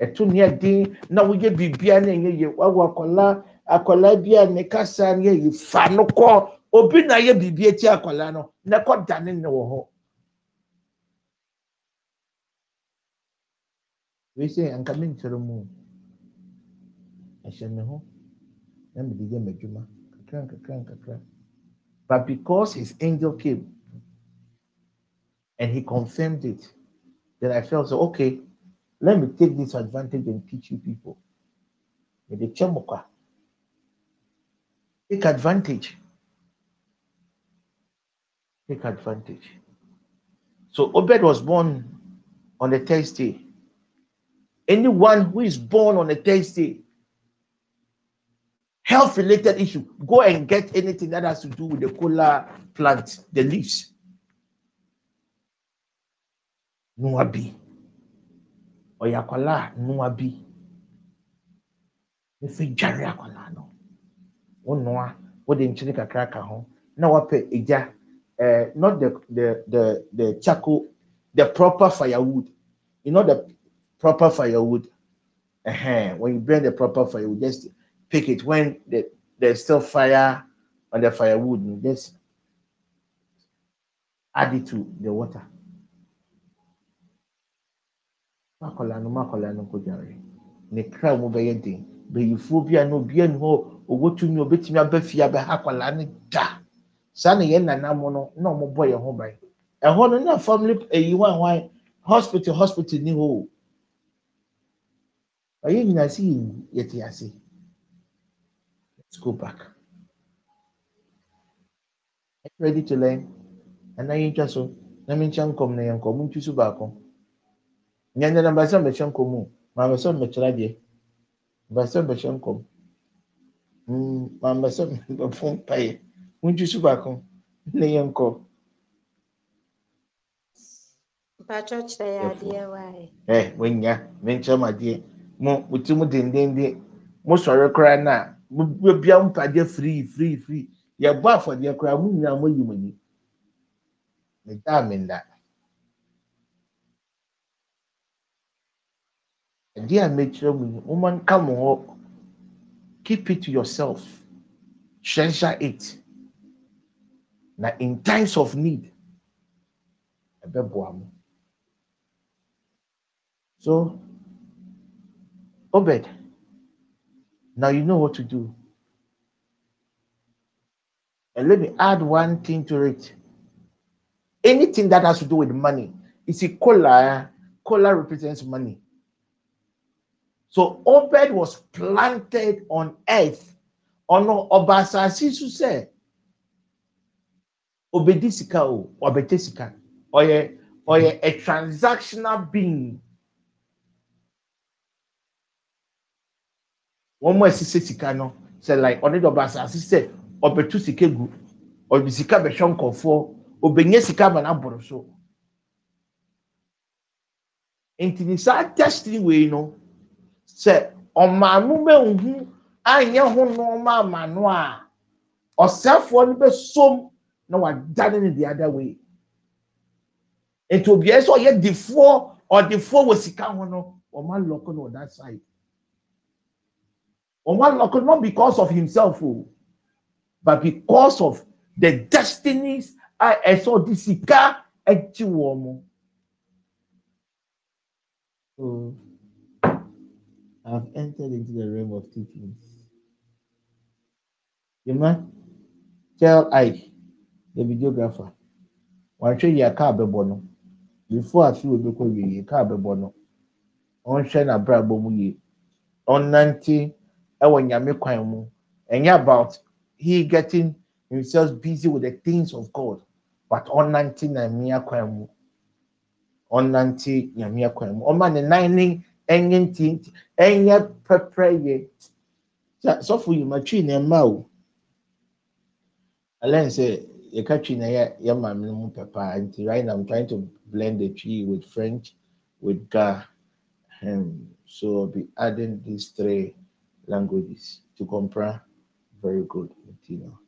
ɛto ne ɛden na woyɛ biribia na ɛnyɛ yie wawo akwadaa akwadaa bi a ne kasa no yɛ fa no kɔ. Obi na yɛ biribi akyi akwadaa no na kɔ dane ne wɔ hɔ. Wei anka menkyerɛ mu. O. ɛhyɛ me ho. Na mede yɛ m'adwuma. Kakra nkakra nkakra but because his angel came and he confirmed it. Then i felt so okay let me take this advantage and teach you people. Take advantage. Take advantage. So obed was born on a thursday. Anyone who is born on a thursday health related issue go and get anything that has to do with the cola plant the leaves noa bi ɔyɛ akwalaa a noa bi efi dware akwalaa no wonoa wode nkyene kakra ka ho na wapɛ egya eh, not the the the the charcoal the proper firewood. You know the proper firewood? Uh when you burn the proper firewood just pick it when the, there's still fire on the firewood just add it to the water makɔla no makɔla no nkɔdware ne kra mu bɛyɛ den bɛyifuo bi a na obi anu hɔ owó tumi obetumi aba fie abɛha akɔla no da saa na yɛn nana mu no na ɔmo bɔ yɛn ho ban ɛhɔ no na family eyi hwan hwan hospital hospital ni hɔ o ɔyɛ nyinaa si yɛte ase let's go back. Are you ready to learn? Ana yɛn twa so. Na mi nkyɛn nkɔm na yɛn nkɔm ntwi so baako nyanya na mbasa mbɛhyɛ nkɔm o maame sɛ mbɛkyerɛ adeɛ mbasa mbɛhyɛ nkɔm mm maame sɛ mbɛfo mpaeɛ ntwi so baako na yɛn nkɔ. Mpacho kyerɛ yɛ adeɛ wae. ɛ wɔnya menkyerɛ mo adeɛ mo mo ti mo dendenden mo sɔre koraa na. Mo mo bia mo mpadeɛ firi firi firi yɛbɔ afɔdeɛ koraa mo nyinaa mo yi mo ni. Me da adeɛ a mekyerɛ mo yi mo ma nka mo hɔ keep it to yourself treasure it na in times of need ɛbɛboa mo. So, Obed, now you know what to do. And let me add one thing to it. Anything that has to do with money, you see, cola, cola represents money. So Obed was planted on earth. Ono obasasi su say, obedi sika o, obete sika. Oye, oye, a transactional being. wɔn mu ɛsisi sika no sɛ like ɔne dɛ ɔba asase sɛ ɔbɛtu sika gu ɔde sika bɛhwɛ nkɔfoɔ ɔbɛnya sika ma n'aboro so nti ne saa destiny wei no sɛ ɔmaano mɛnhu anyɛ ho nneɛma amaano a ɔsɛfoɔ no bɛsom na wadane ne the other way nti obiara sɛ ɔyɛ difoɔ ɔdifoɔ wɔ sika ho no ɔma lɔko no that side. One local, not because of himself, oh, but because of the destinies I saw this sika womo. So I've entered into the realm of teachings. You man, tell I, the videographer, one show you a car bebono. before afi wo bɛkɔ wie kaa bɛbɔ no ɔnhwɛ n'abrabɔ mu yie ɔnante ɛwɔ nyame kwan mu ɛnyɛ about he getting himself busy with the things of God but ɔnante nyame kwan mu ɔnante nyame kwan mu ɔma ne nan ne ɛnyɛ ntinti ɛnyɛ pɛpɛ yie Sɛ- sɔfo yi ma twi ne mma o. Alɛn sɛ yɛka twi na yɛ yɛ maame no mu pɛ paa nti right now i'm trying to blend the tree with french with ga um, so i'll be adding these three languages to compare. Very good you know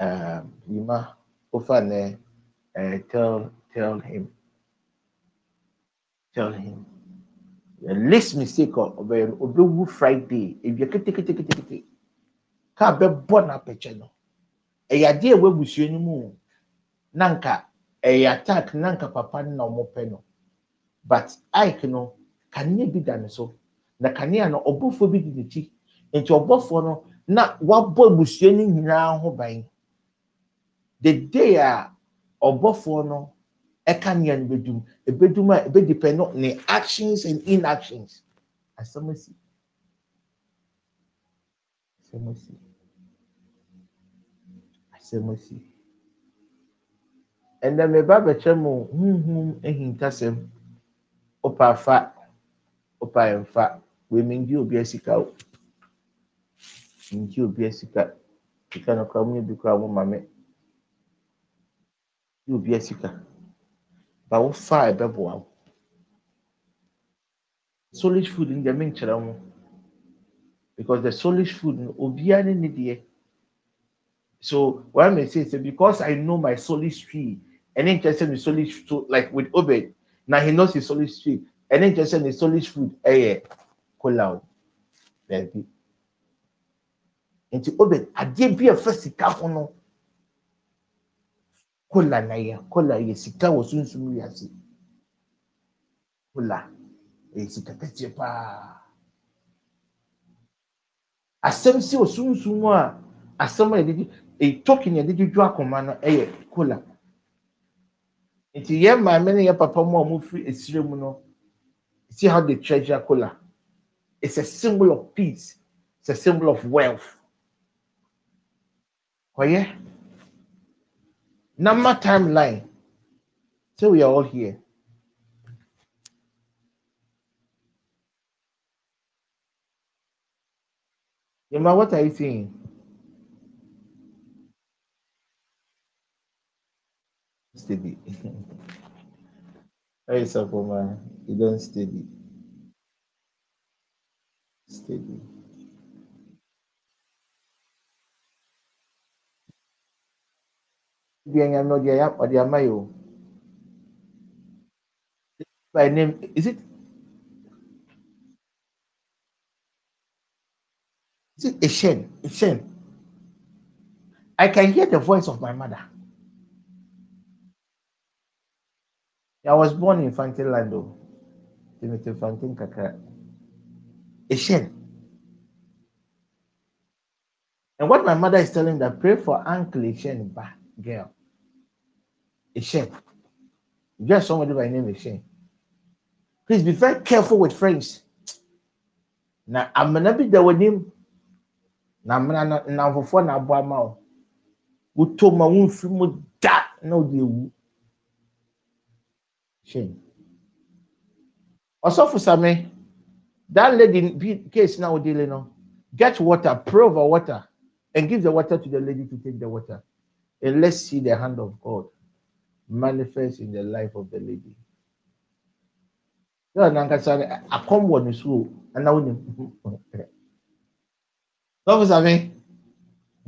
um yima ofa ne uh, tell tell him. Tell him the least mistake ɔbɛyɛ no ɔbɛwu friday. Ewia keteketekete kaa bɛbɔ n'apɛkyɛ no. Ɛyɛ adeɛ ɛwɔ abusua no mu. Na nka ɛyɛ attack na nka papa no na ɔmopɛ no. But ike no kanea bi da ne so. Na kanea no ɔbɔfoɔ bi di n'akyi. Nti ɔbɔfoɔ no na wabɔ abusua no nyinaa ho ban. The day a ɔbɔfoɔ no ɛka nea no bɛdum ɛbɛdum a ɛbɛdepend no ne actions and inactions. Asɛm asi asɛm asi asɛm asi ɛnna meba bɛkyɛ mu huhum ahintasɛm ɔpa afa ɔpa ɛmfa wemingye obi asika o. Ngye obi asika. Sika no kora mu yɛ bi kora mo gye obi asika ba wofa a ɛbɛboa wo solish food no deɛ menkyerɛ mo because the solish food no obiara ne ne deɛ so what I may say is that because I know my solish tree, and interested in solish so like with Obed, now he knows his solish tree, and interested in solish food, eh, yeah, kola, baby. Nti Obed, adeɛ bi a ɛfa sika ho no, kola na yɛ, kola yɛ sika wɔ sunsun yi ase. Kola, ɛyɛ sika kɛseɛ paa. Asɛm si wɔ sunsun mu a, asɛm a yɛde a token yɛde dwodwo akoma no yɛ kola nti yɛn maame ne yɛn papa mu a wɔfiri esire mu no see how they treasure kola it's a symbol of peace. It's a symbol of wealth. Kɔyɛ number timeline so we are all here Yema, what are you saying? steady. <laughs> Hey, Sapoma, you don't steady. Steady. Deɛ no deɛ ya ɔde ama yi o. By name, is it? Is it Eshen? Eshen. I can hear the voice of my mother. I was born in Fantin Lando. Timothy Fantin Kaka. Eshen. And what my mother is telling that pray for Uncle Eshen girl. Eshen. You get somebody by name Eshen. Please be very careful with friends. Now I'm gonna be there with him. Na amena na nfofo na abo ama wo. Wotɔ ma mfiri mu da na wo de ewu. Shame. Osofo Same, that lady case now dealing on. Get water, pray over water, and give the water to the lady to take the water. And let's see the hand of God manifest in the life of the lady. Yeah, nankasa I come one is so and now Osofo Sami,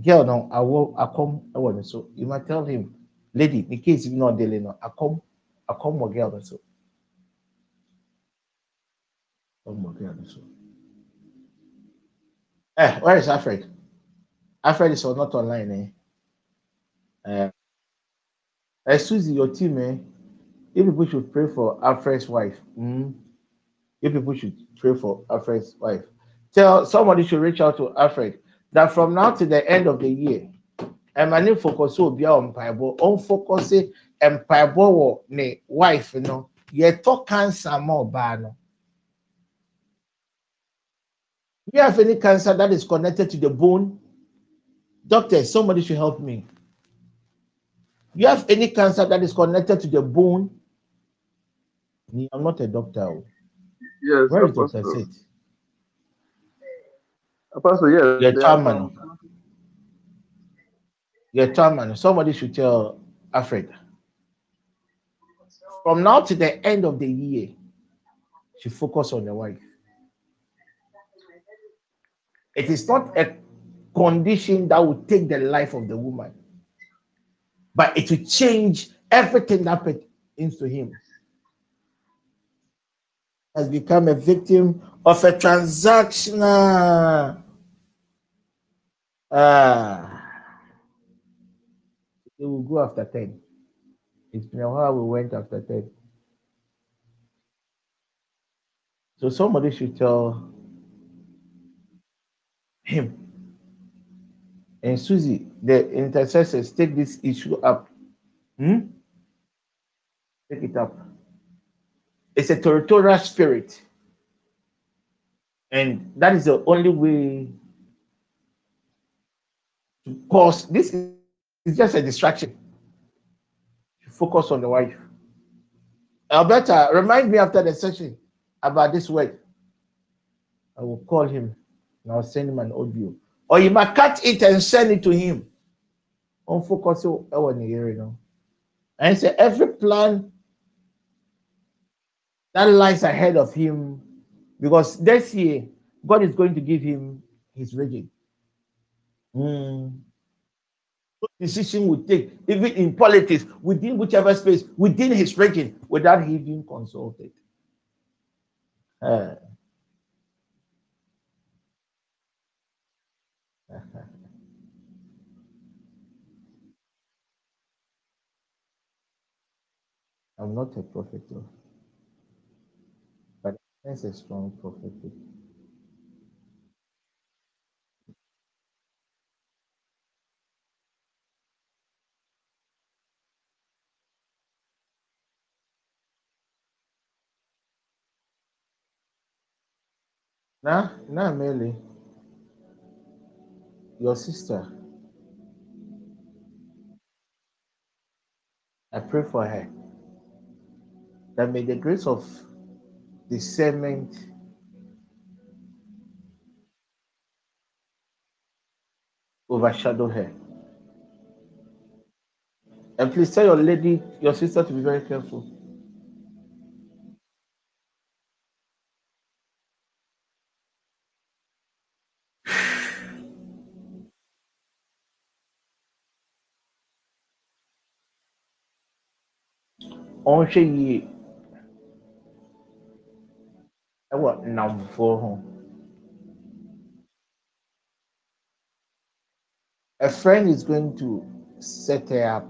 girl no, I will I come one so you might tell him, lady, in case you not dealing on, I come I come more girl so. Come more girl so. Eh, where is Alfred? Alfred is not online, eh? Uh, uh, Susie, your team, eh? If people should pray for Alfred's wife. Mm. You people should pray for Alfred's wife. Tell somebody should reach out to Alfred that from now to the end of the year, and my name focus will be on Bible, on focus mpaebɔ wɔ ne wife no yɛtɔ cancer ma ɔbaa no you have any cancer that is connected to the bone doctor somebody should help me you have any cancer that is connected to the bone i'm not a doctor oh. Yes, where is dr. Seth? Apostle, yes. You're chairman. You're chairman. Somebody should tell Alfred. From now to the end of the year, she focus on the wife. It is not a condition that will take the life of the woman, but it will change everything that pertains to him. Has become a victim of a transactional. Ah. They will go after 10. It's been a while we went after 10. So somebody should tell him. And Susie, the intercessors, take this issue up. Hmm? Take it up. It's a territorial spirit. And that is the only way to cause this is just a distraction. Focus on the wife. Alberta, remind me after the session about this word. I will call him and I'll send him an audio. Or you might cut it and send it to him. On focus the area now. And say every plan that lies ahead of him, because this year God is going to give him his region. Hmm decision would take, even in politics, within whichever space, within his region, without he being consulted. Uh, I'm not a prophet, though, but there's a strong prophetic. Now, now, Mary, your sister, I pray for her that may the grace of discernment overshadow her. And please tell your lady, your sister, to be very careful. <sighs> ɔnhwɛ yie ɛwɔ nnamfoɔ ho a friend is going to set her up.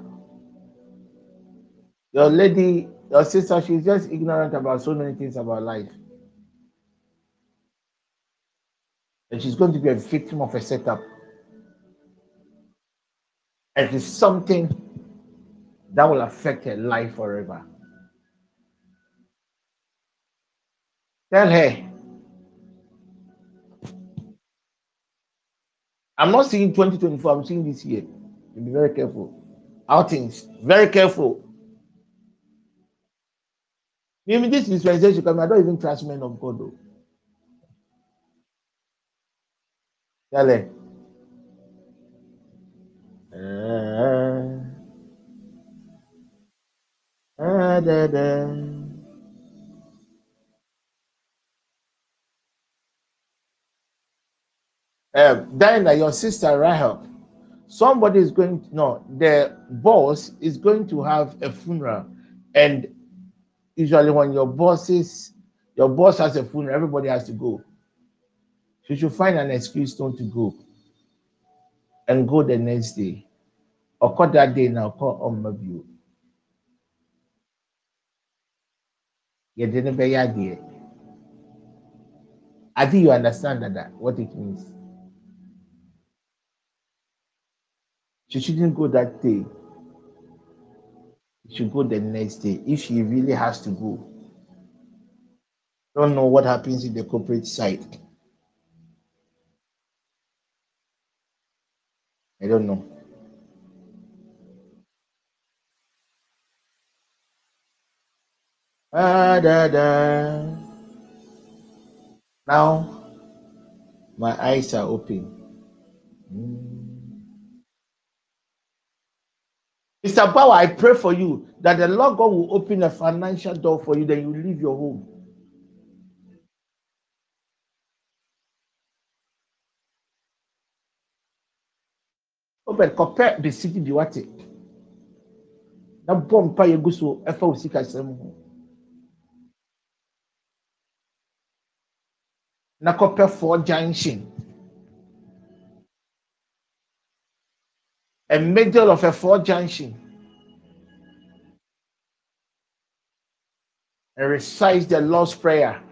Your lady your sister she's just ignorant about so many things about life. And she's going to be a victim of a setup. And it's something that will affect her life forever. Tell her. I'm not seeing 2024, I'm seeing this year. You be very careful. Outings, very careful. Maybe this dispensation coming, I don't even trust men of God though. Tell her. Uh, Ah, da, da. Um, Dinah, your sister Rahel, somebody is going to, no, the boss is going to have a funeral. And usually, when your boss is, your boss has a funeral, everybody has to go. You should find an excuse not to go and go the next day. Or call that day now, call on my view. yɛde ne bɛyɛ adeɛ i think you understand that, that what it means she shouldn't go that day she should go the next day if she really has to go Don't know what happens in the corporate side. I don't know. Ah, da, da. Now my eyes are open. Mm. Mr. Power, I pray for you that the Lord God will open a financial door for you, then you leave your home. Obed, compare the city bi wate. Na bɔ mpa yɛ gu so sikasɛm ho. Na kɔpɛ four junction. A middle of a four junction. And recite the Lord's Prayer.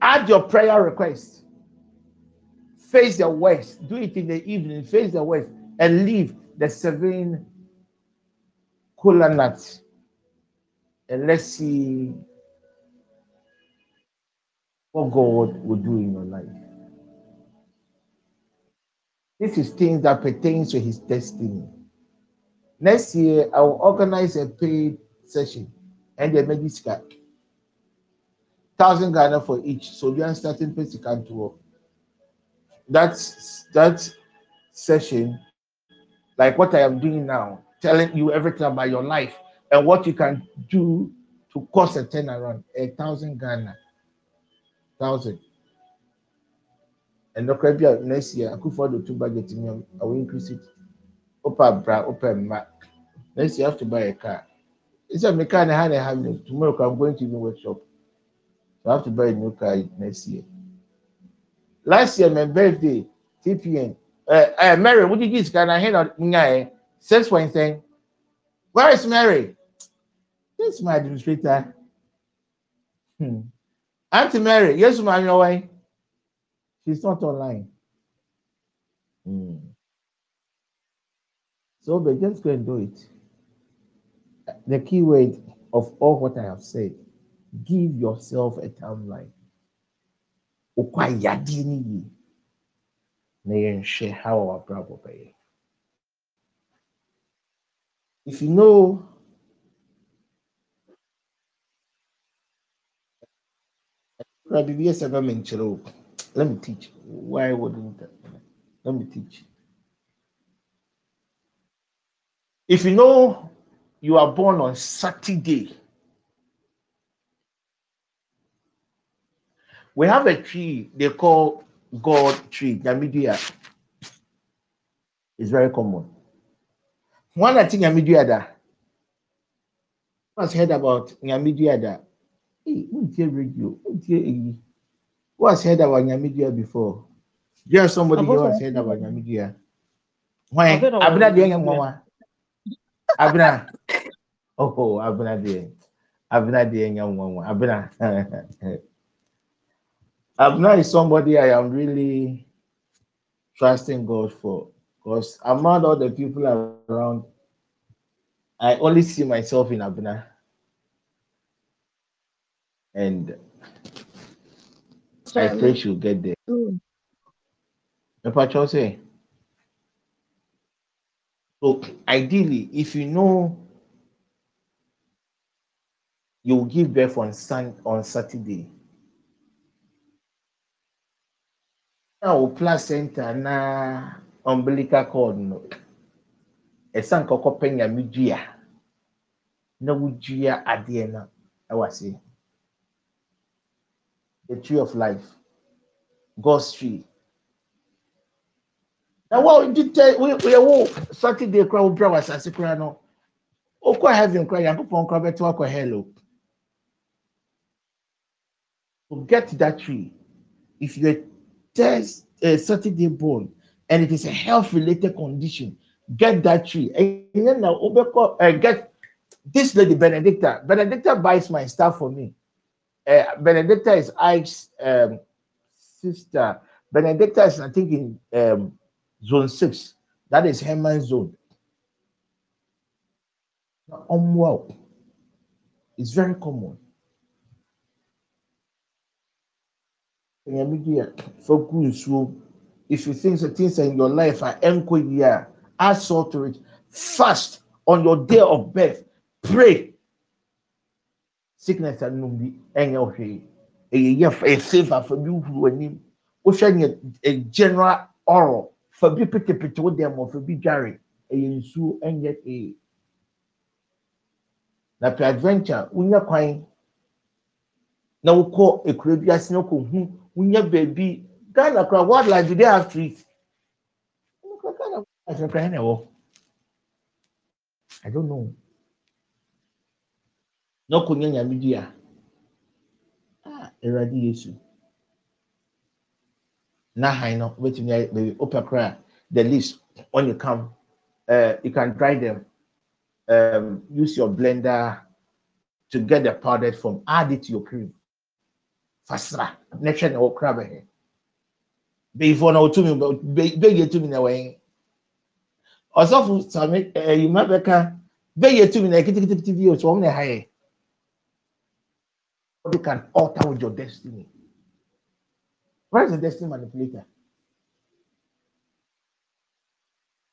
Add your prayer request. Face the west. Do it in the evening. Face the west and leave the seven kola nuts. And let's see what God will do in your life. This is things that pertains to his destiny. Next year, I will organize a paid session and the medical thousand Ghana for each. So we are starting physical tour. That's that session, like what I am doing now, telling you everything about your life and what you can do to cause a turnaround. A thousand Ghana, thousand. And look at next year, I could afford the two budget me. I will increase it. Opa bra, opa ma. Next year, I have to buy a car. It's a mechanic hand I have tomorrow. I'm going to the workshop. So I have to buy a new car next year. Last year, my birthday, TPN. Uh, uh, Mary, what did you get? Can I hear that? Six point saying, Where is Mary? This is my administrator. Hmm. Auntie Mary, yes, ma'am, your way. She's not online. Hmm. So, but just go and do it. The key word of all what I have said give yourself a timeline. Okwa yadi ni yi. Na yɛnhwɛ how our. If you know Rabbi, yes, I'm mentioned. Let me teach. Why wouldn't that? Let me teach. If you know you are born on Saturday, we have a tree they call God tree, Yamidia. It's very common. One I think that was heard about Yamidia that. Hey, radio? Who has heard about Yamidia before? There's somebody who has heard about Yamidia. Why? Heard Abna dia mama. Abna. Oh, Abna dia. Abna dia yang mama. Abna. Abna is somebody I am really trusting God for. Because among all the people around, I only see myself in Abna. And I pray she'll get there. Epacho say. So ideally, if you know you will give birth on sun on Saturday. Now placenta na umbilical cord no. Ɛsan kɔkɔ pɛ nyame dua na wodua adeɛ no ɛwɔ ase. The tree of life. God's tree. na wa di we wíyẹ wo saturday kura wo bra wa asase kura no. O kọ heaven kura yankopɔn kura bɛ to akɔ hell o to get that tree. If you test uh, saturday born and it is a health related condition get that tree. O bɛ kɔ uh, get this lady benedicta. Benedicta buys my stuff for me uh, benedicta is ike's um, sister benedicta is i think in um, zone six. That is Herman zone. Wow. It's very common. nsuo if you think that things in your life are a add salt to it fast on your day of birth pray sickness anum bi ɛnyɛ ɔhwee ɛyɛ yɛ fa ɛyɛ safe afa bi huru anim wohwɛ neɛ general oral fa bi petepete wo dɛm fa bi dware ɛyɛ nsuo ɛnyɛ hwee na pe adventure wonya kwan na wokɔ ekura bi ase na kɔ hu wonya baabi ghana kora wildlife do they have trees Ghana kora wildlife kora ɛna ɛwɔ i don't know na ɔkɔ nya nyame di a yesu. Na han no wobɛtumi ayɛ baabi. Wopɛ kora a the leaves when you come uh, you can dry them. Um, use your blender to get the powdered form add it to your cream. Fasra. Na hwɛ na wɔkora bɛhɛ bɛyifoɔ na wɔtumi bɛyɛ tumi na wɔyɛ ɔsɔfo sami ɛyima bɛka bɛyɛ tumi na kitikiti bi o so wɔn na ɛha yɛ they can alter with your destiny. Where is the destiny manipulator?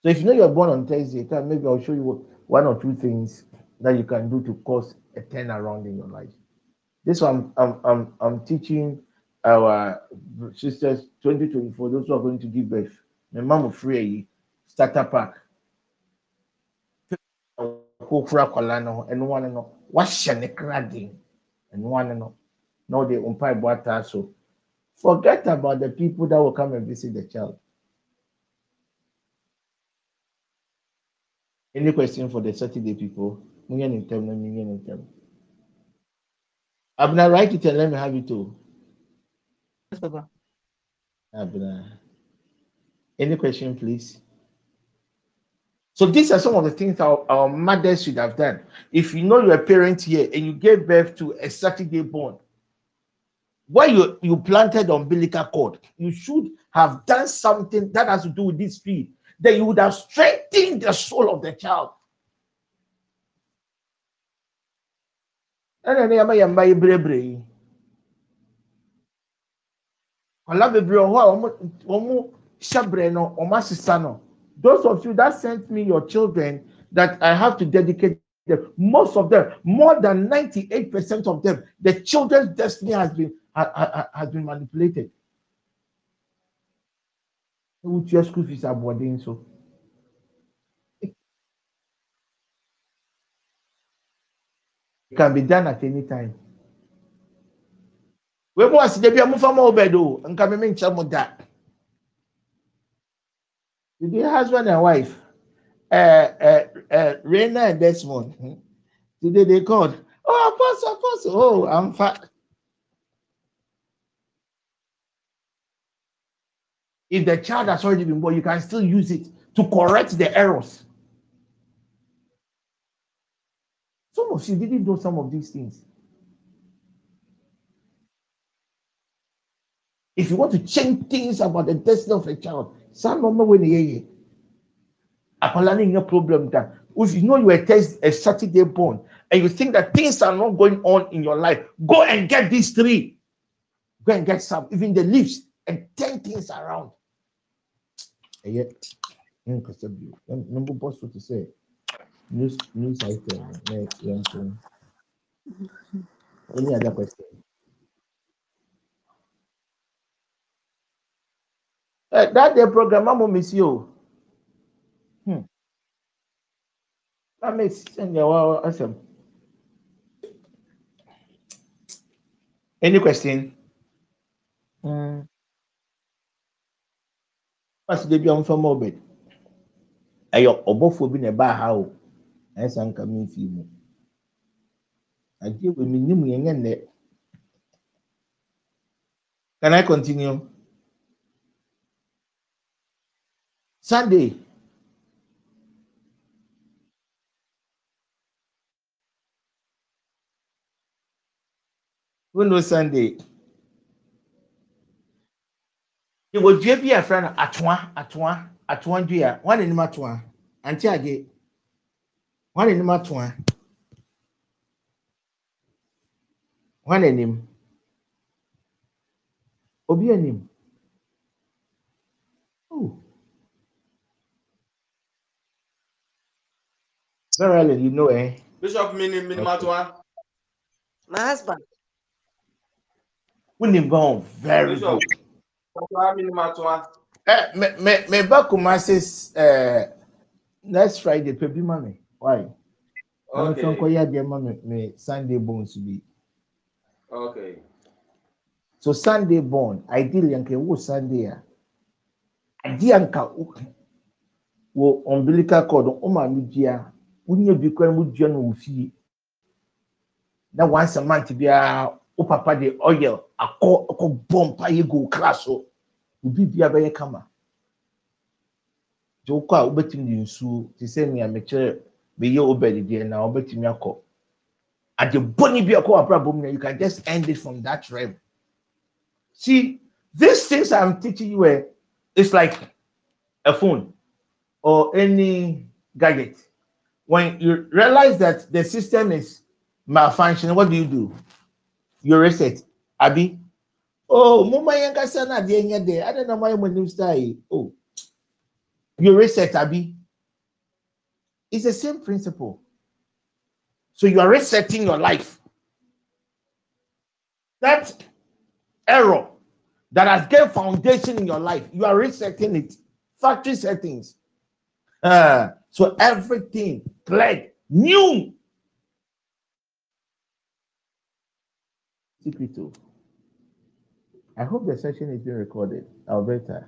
So if you know you're born on Thursday maybe I'll show you one or two things that you can do to cause a turnaround in your life. This one I'm I'm I'm teaching our sisters 2024 those who are going to give birth. My mom will free eh, starter pack ne kra den ɛno one no ɔde mpaebɔ ataa so forget about the people that will come and visit the child. Any question for the saturday people? Munye ne ntɛm na munye ne ntɛm abna write it and let me have it too. Yes, abna any question please so these are some of the things our, our mothers should have done. If you know you're a parent here and you gave birth to a Saturday born, where you, you planted umbilical cord, you should have done something that has to do with this tree. Then you would have strengthened the soul of the child. Those of you that sent me your children that I have to dedicate them, most of them, more than 98% of them, the children's destiny has been ha- ha- ha- has been manipulated. With your school fees are boarding so. It can be done at any time. We must be a move from Obedo and come in that. Did your husband and wife, uh, uh, uh, Rena and Desmond, hmm, today they called, oh, apostle, apostle, oh, I'm fat. If the child has already been born, you can still use it to correct the errors. Some of you didn't know some of these things. If you want to change things about the destiny of a child, some normal when you Apolani no problem that if you know you are test a Saturday born and you think that things are not going on in your life, go and get these three. Go and get some, even the leaves, and turn things around. And yet, number boss to say. News news item. Any other question? Eh, that day program, I'm miss you. Hmm. That makes sense. Yeah, well, awesome. Any question? Hmm. What's the baby on from Obed? Ayo, obofo bi na ba ha o. Esa nka mi fi mu. Ade we mi nim yenye nne. Can I continue? Sunday. Who knows Sunday? Ìwọ dua bi a fẹ́ no atoa atoa atoa dua wọn anim atoa àǹtí àgé wọn anim atoa wọn anim Obi anim. Oh. Verily, you know, eh? Bishop Mini Minimatwa. My husband. Wouldn't go very Bishop. good. Eh, me, me, me back says, uh, next Friday, baby, mommy. Why? I'm Okay. Korea, dear mommy, me Sunday bones to be. Okay. So Sunday born, ideally, anke wo Sunday a. Adi anka wo- wo umbilical cord, o ma mi dia, wunye bi kwa mu dia no wo fie. Na once a month bia o papa de oil akọ akọ bompa ye go class so. Obi bia bɛyɛ kama. Je kwa obetimi de nsuo, te sɛ nea mekyerɛ meyɛ obedi deɛ na obetimi akɔ. Ade bɔne bi akɔ abrabɔ mu na you can just end it from that realm. See, these things I'm teaching you, eh, it's like a phone or any gadget. When you realize that the system is malfunctioning, what do you do? You reset. Abi, oh, mama yanga sana de nya de. I don't know why my new style. Oh, you reset, Abi. It's the same principle. So you are resetting your life. That error that has gained foundation in your life, you are resetting it. Factory settings. Uh, so everything cleared, new. Secret two. I hope the session is being recorded. Alberta.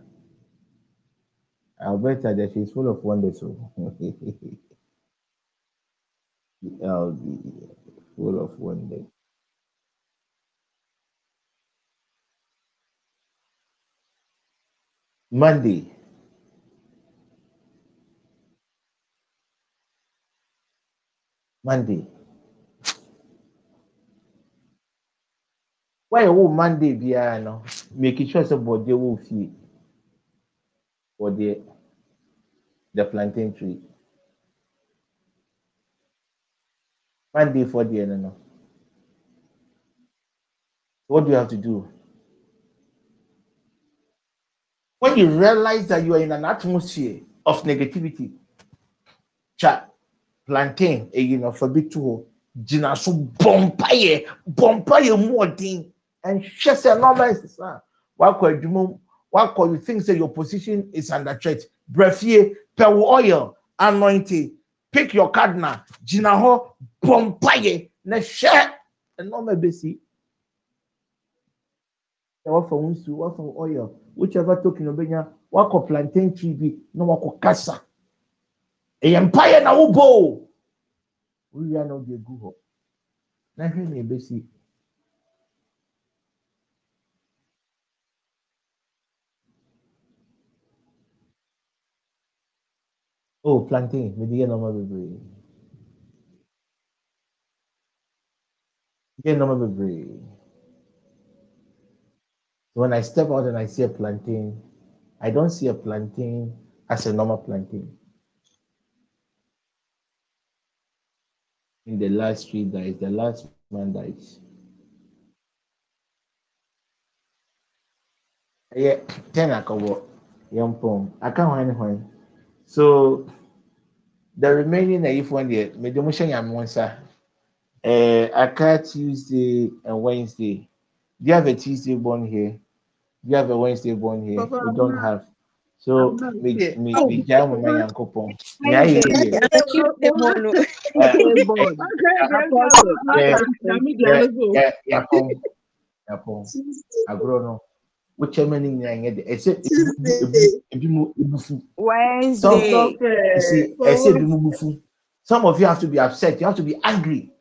Alberta, that she's full of wonder wonders. <laughs> oh. LB, full of wonder. Monday. Monday. Why oh Monday biara no? Make sure say body will feel for the the plantain tree. Monday for the no no. What do you have to do? When you realize that you are in an atmosphere of negativity, chat, plantain, eh, you know, for big two, gyina so bompaye, bompaye more and she said, no man, sir. What could you what could you think say your position is under threat? Brefie, per oil, anointing, pick your cardinal, gyina ho, bompaye, na share, and no man besi. What for unsu, what for oil, whichever token obenya, what for plantain tree bi, no what for kasa. Ɛyɛ mpaeɛ na wobɔ o. Wowia na wode agu hɔ. Na hwɛ nea ɛbɛsi. Oh, plantain, mede yɛ nɔɔma bebree. Yɛ nɔɔma bebree. When I step out and I see a plantain, I don't see a plantain as a normal plantain. In the last tree dies, the last man dies. Yeah, ten akobo, yampom. I can't find one. So the remaining if one there, me the motion yam one sir. Uh, I can't Tuesday and Wednesday. Do you have a Tuesday born here? Do you have a Wednesday born here? Papa, we don't have. So I'm not me here. me me jam with my yankopon. Me aye here. Tuesday morning. Eh, <laughs> eh, no. De. Ɛsɛ ebi mu. Ɛsɛ ebi mu bufu. Some of you have to be upset. You have to be angry.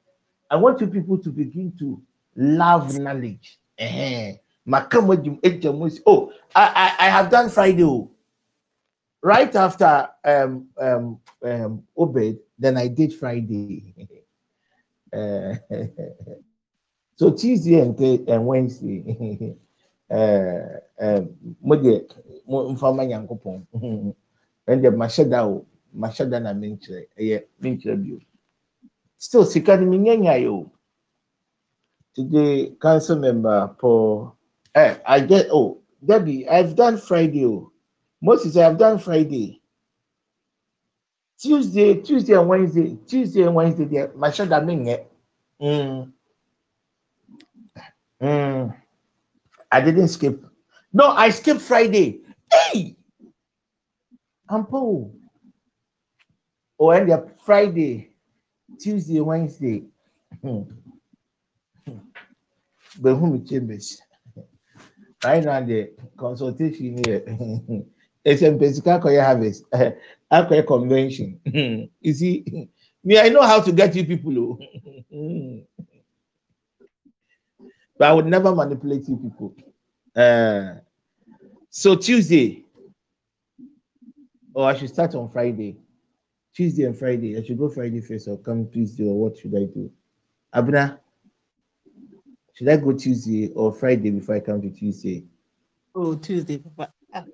I want you people to begin to love knowledge. Eh, Maka mo di- egya mo si- Oh, I, I I have done Friday. oh. Right after um um um Obed, then I did Friday. Eh, <laughs> so Tuesday and, and Wednesday. uh, <laughs> um, mo de mo mfa ma nyankopɔn <laughs> ɛnde mahyɛ da o mahyɛ da na menkyerɛ ɛyɛ menkyerɛ bio still sika no menyanya yɛ o today council member paul Eh, I get oh Debbie, I've done Friday. Oh. Moses, I've done Friday. Tuesday, Tuesday and Wednesday, Tuesday and Wednesday, there, my shot that mean it. Mm. Mm. I didn't skip. No, I skipped Friday. Hey, Ampo. Oh, and the Friday, Tuesday, Wednesday. Hmm. But whom chambers? <laughs> Right now, the consultation here. <laughs> It's a basic harvest, <laughs> Akoya convention. <laughs> you see, me, I know how to get you people. oh. but I would never manipulate you people. Uh, so Tuesday, or I should start on Friday. Tuesday and Friday. I should go Friday first or come Tuesday, or what should I do? Abna, should I go Tuesday or Friday before I come to Tuesday? Oh, Tuesday, Papa. Ah,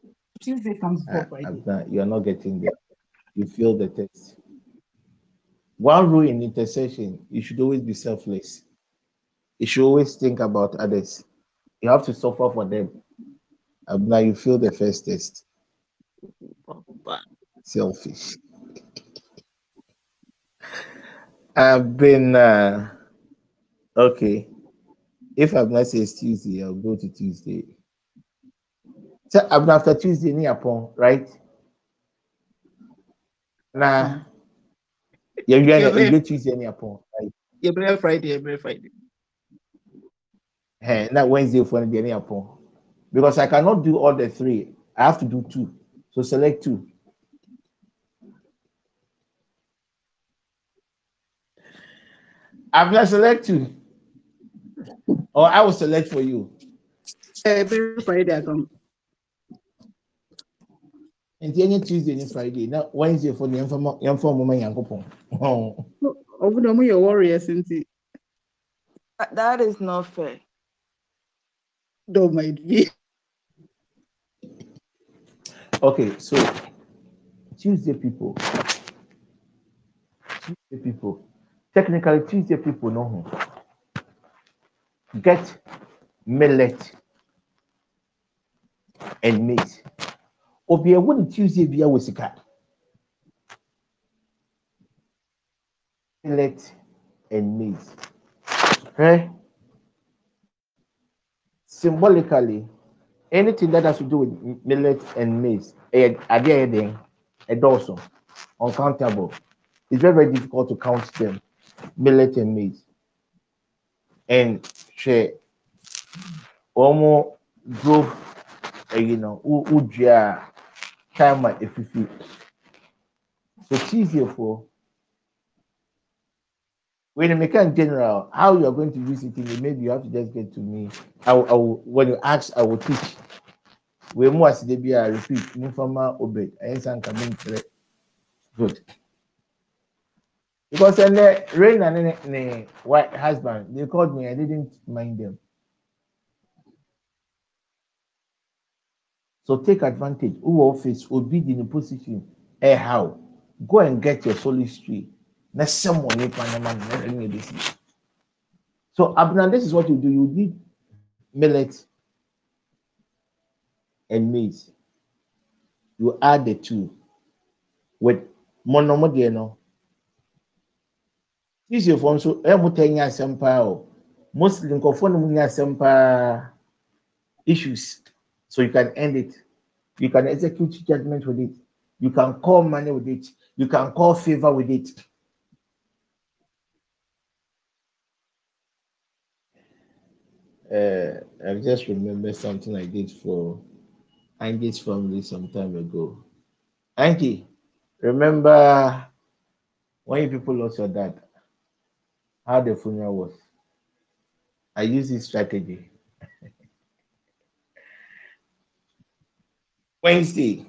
Tuesday comes Uh, before Friday. Abna, you are not getting there. You feel the test. One rule in intercession, you should always be selfless. You should always think about others. You have to suffer for them. Abna, you feel the first test. Selfish. I've been uh okay. If Abna says Tuesday, I'll go to Tuesday. So after Tuesday, upon, right? Nah. Yeah, yeah, yeah, you get Tuesday ni upon, right? Every Friday, every Friday. Hey, not Wednesday for the any upon. Because I cannot do all the three. I have to do two. So select two. I've not select two. Or I will select for you. Eh, every Friday I come. And any Tuesday and Friday. Now Wednesday for the inform inform woman yankopon. Oh. Over the your warriors, isn't it? That- That is not fair. Don't mind me. Okay, so Tuesday people. Tuesday people. Technically, Tuesday people know who. Get millet and maize. Obi ewu Tuesday bia wɔ sika. Millet and maize. Eh? Symbolically, anything that has to do with millet and maize, eh, ade a ɛyɛ den, ɛdɔɔso, uncountable. It's very, very difficult to count them. Millet and maize. And hwɛ wɔn grove, ɛyi no, wo wo dua time a efifi. So Tuesday for when you make in general, how you are going to use it in the maybe you have to just get to me. I will, I will when you ask, I will teach. We must they be a repeat, Mufama obey. I ain't coming correct. Good. Because then the rain and then the white husband, they called me, I didn't mind them. So take advantage. Who office will be in a position. Eh, how? Go and get your someone Panama, na bring it this year. So Abner, this is what you do. You need millet and maize. You add the two with monomodia no. This your phone so eh mo tenya sempa o. Muslim mo nya sempa issues. So you can end it. You can execute judgment with it. You can call money with it. You can call favor with it. Uh, I just remember something I did for Angie's family some time ago. Angie, remember when you people lost your dad, how the funeral was? I used this strategy. Wednesday.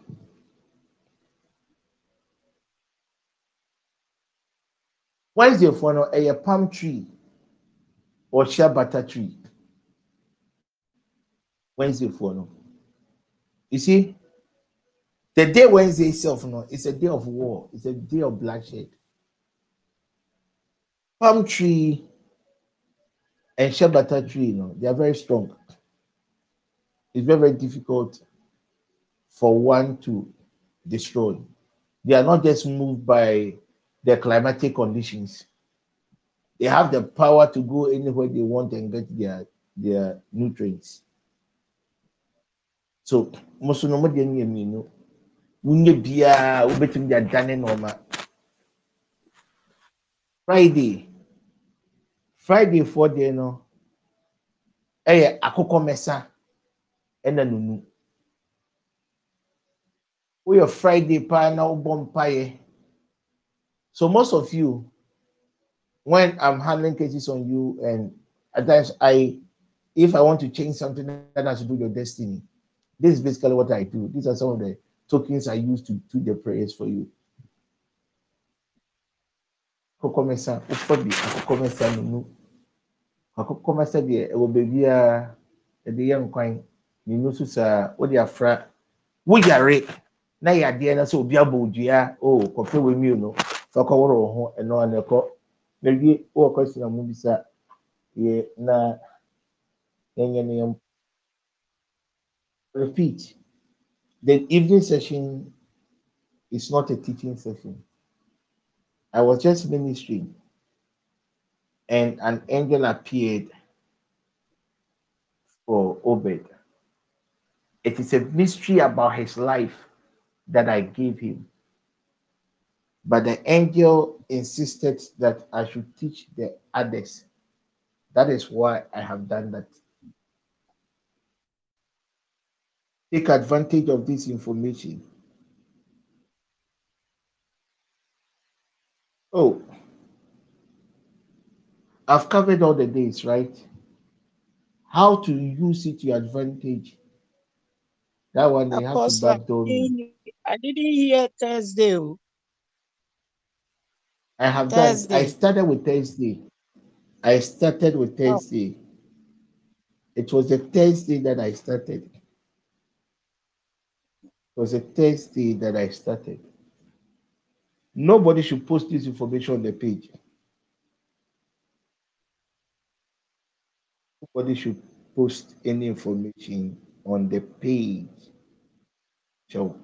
Wednesday for no a palm tree or shea butter tree. Wednesday for no. You see, the day Wednesday itself, no, it's a day of war, it's a day of bloodshed. Palm tree and shea butter tree, you know, they are very strong. it's very, very difficult for one to destroy. They are not just moved by the climatic conditions. They have the power to go anywhere they want and get their their nutrients. So, most of them mmienu. Wunye biara wobɛtumi de adane nneɛma. Friday. Friday for no ɛyɛ akokɔ mɛsa ɛna nunu. Woyɛ Friday paa na wobɔ mpaeɛ. So most of you, when I'm handling cases on you, and at times I, if I want to change something that has to do with your destiny, this is basically what I do. These are some of the tokens I use to do the prayers for you. Kokomesa, ufabi, kokomesa nunu. Kokomesa deɛ ɛwɔ baabi a ɛde yɛ nkwan. Ninu so saa, wode afra. Na yɛ adeɛ na sɛ obi abɔ odua, o kɔfɛ wɔ mmienu no, fa kɔwɔrɔ wo ho ɛno ano ɛkɔ. Na wie, wowɔ question a mo bisa, yɛ na yɛnyɛ ne yɛn repeat. The evening session is not a teaching session. I was just ministering, and an angel appeared for Obed. It is a mystery about his life that I gave him. But the angel insisted that I should teach the others. That is why I have done that. take advantage of this information. Oh, I've covered all the days, right? How to use it to your advantage. That one they have to I backdoor me. I didn't hear Thursday. oh. I have done. I started with Thursday. I started with Oh. Thursday. It was a Thursday that I started. It was a Thursday that I started. Nobody should post this information on the page. Nobody should post any information on the page. So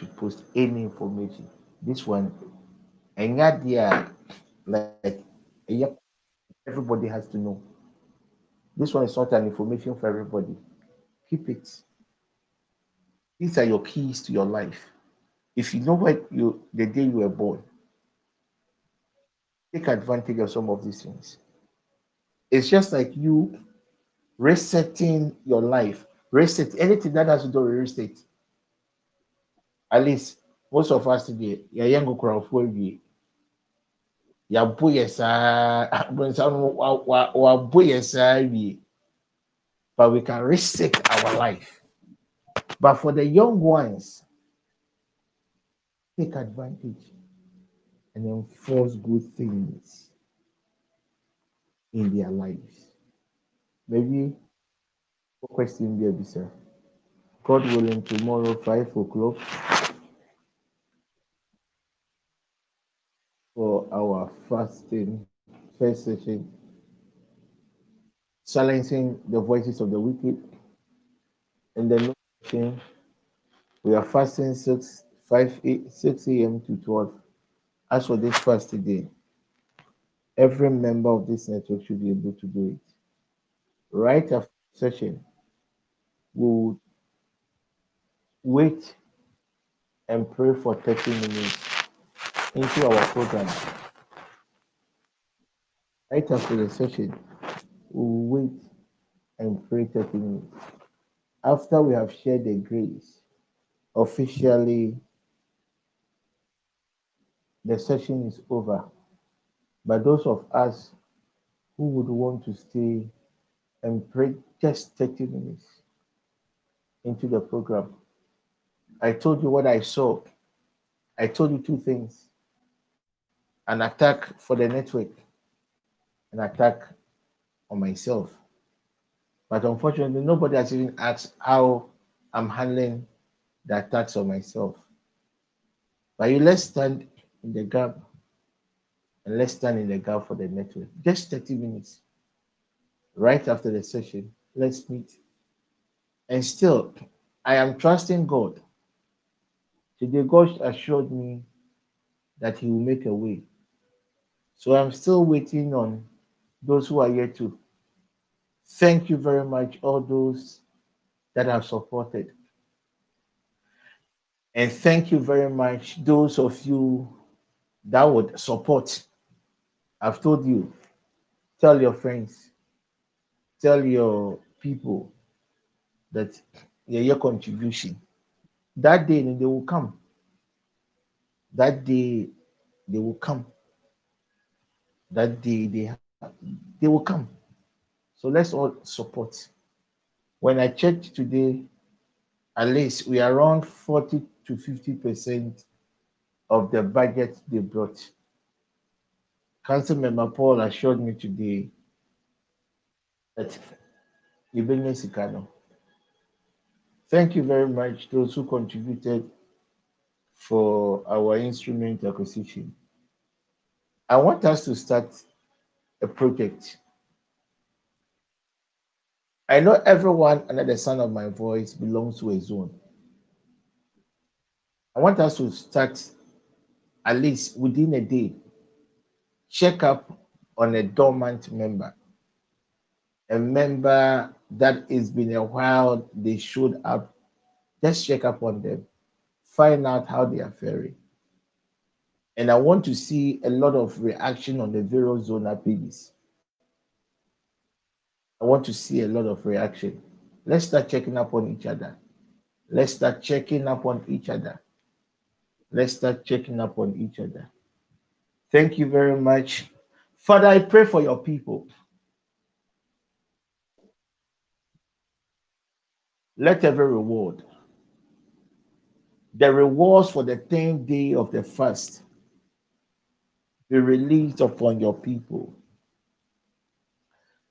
should post any information. This one, and yeah, like, everybody has to know. This one is not an information for everybody. Keep it. These are your keys to your life. If you know what you the day you were born, take advantage of some of these things. It's just like you resetting your life, reset anything that has to do with reset. At least most of us today, you're young crowd. Yɛabo yɛ saa but we can reset our life. But for the young ones take advantage and enforce good things in their lives. Maybe question there sir god willing tomorrow five o'clock for our fasting first session silencing the voices of the wicked. And then we are fasting 6 5 8, 6 a.m to 12 as for this fast today every member of this network should be able to do it. Right after session we will wait and pray for 30 minutes into our program. Right after the session, we will wait and pray 30 minutes. After we have shared the grace, officially, the session is over. But those of us who would want to stay and pray just 30 minutes into the program, I told you what I saw. I told you two things an attack for the network, an attack on myself. But unfortunately, nobody has even asked how I'm handling the attacks on myself. But you let's stand in the gap and let's stand in the gap for the network. Just 30 minutes. Right after the session, let's meet. And still, I am trusting God. Today, God assured me that He will make a way. So I'm still waiting on those who are yet to. Thank you very much, all those that have supported. And thank you very much, those of you that would support. I've told you, tell your friends, tell your people that your contribution. That day they will come. That day they will come. That day they they will come. So let's all support. When I checked today, at least we are around 40 to 50 percent of the budget they brought. Council member Paul assured me today that Ibn Sikano. Thank you very much, those who contributed for our instrument acquisition. I want us to start a project. I know everyone under the sound of my voice belongs to a zone. I want us to start at least within a day, check up on a dormant member, a member that it's been a while they showed up. Just check up on them, find out how they are faring. And I want to see a lot of reaction on the various zona pages. I want to see a lot of reaction. Let's start checking up on each other. Let's start checking up on each other. Let's start checking up on each other. Thank you very much. Father, I pray for your people. Let every reward, the rewards for the 10th day of the fast, be released upon your people.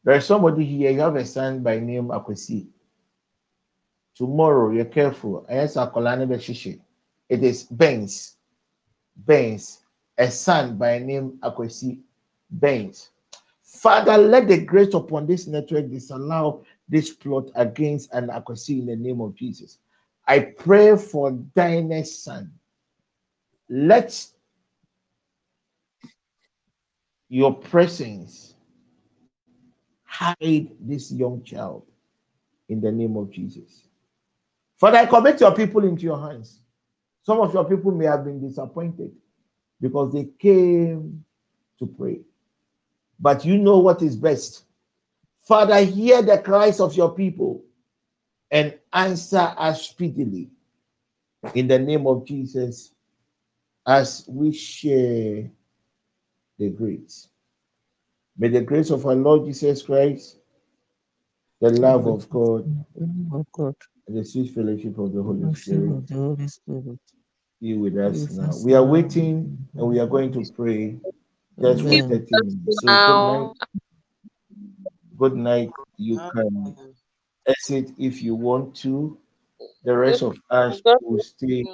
There is somebody here, you have a son by name Akwesi. Tomorrow, you're careful. It is Benz. Benz. A son by name Akwesi. Benz. Father, let the grace upon this network disallow this plot against an Akwesi in the name of Jesus. I pray for Dinah's son. Let your presence hide this young child in the name of Jesus. Father, I commit your people into your hands. Some of your people may have been disappointed because they came to pray. But you know what is best. Father, hear the cries of your people and answer us speedily. In the name of Jesus, as we share the grace. May the grace of our Lord Jesus Christ, the love of God, Oh God. and the sweet fellowship of the Holy Spirit the Holy Spirit. be with us now. We are waiting and we are going to pray Amen. 30 minutes. So good night. Good night. You ah, can exit if you want to. The rest of us will stay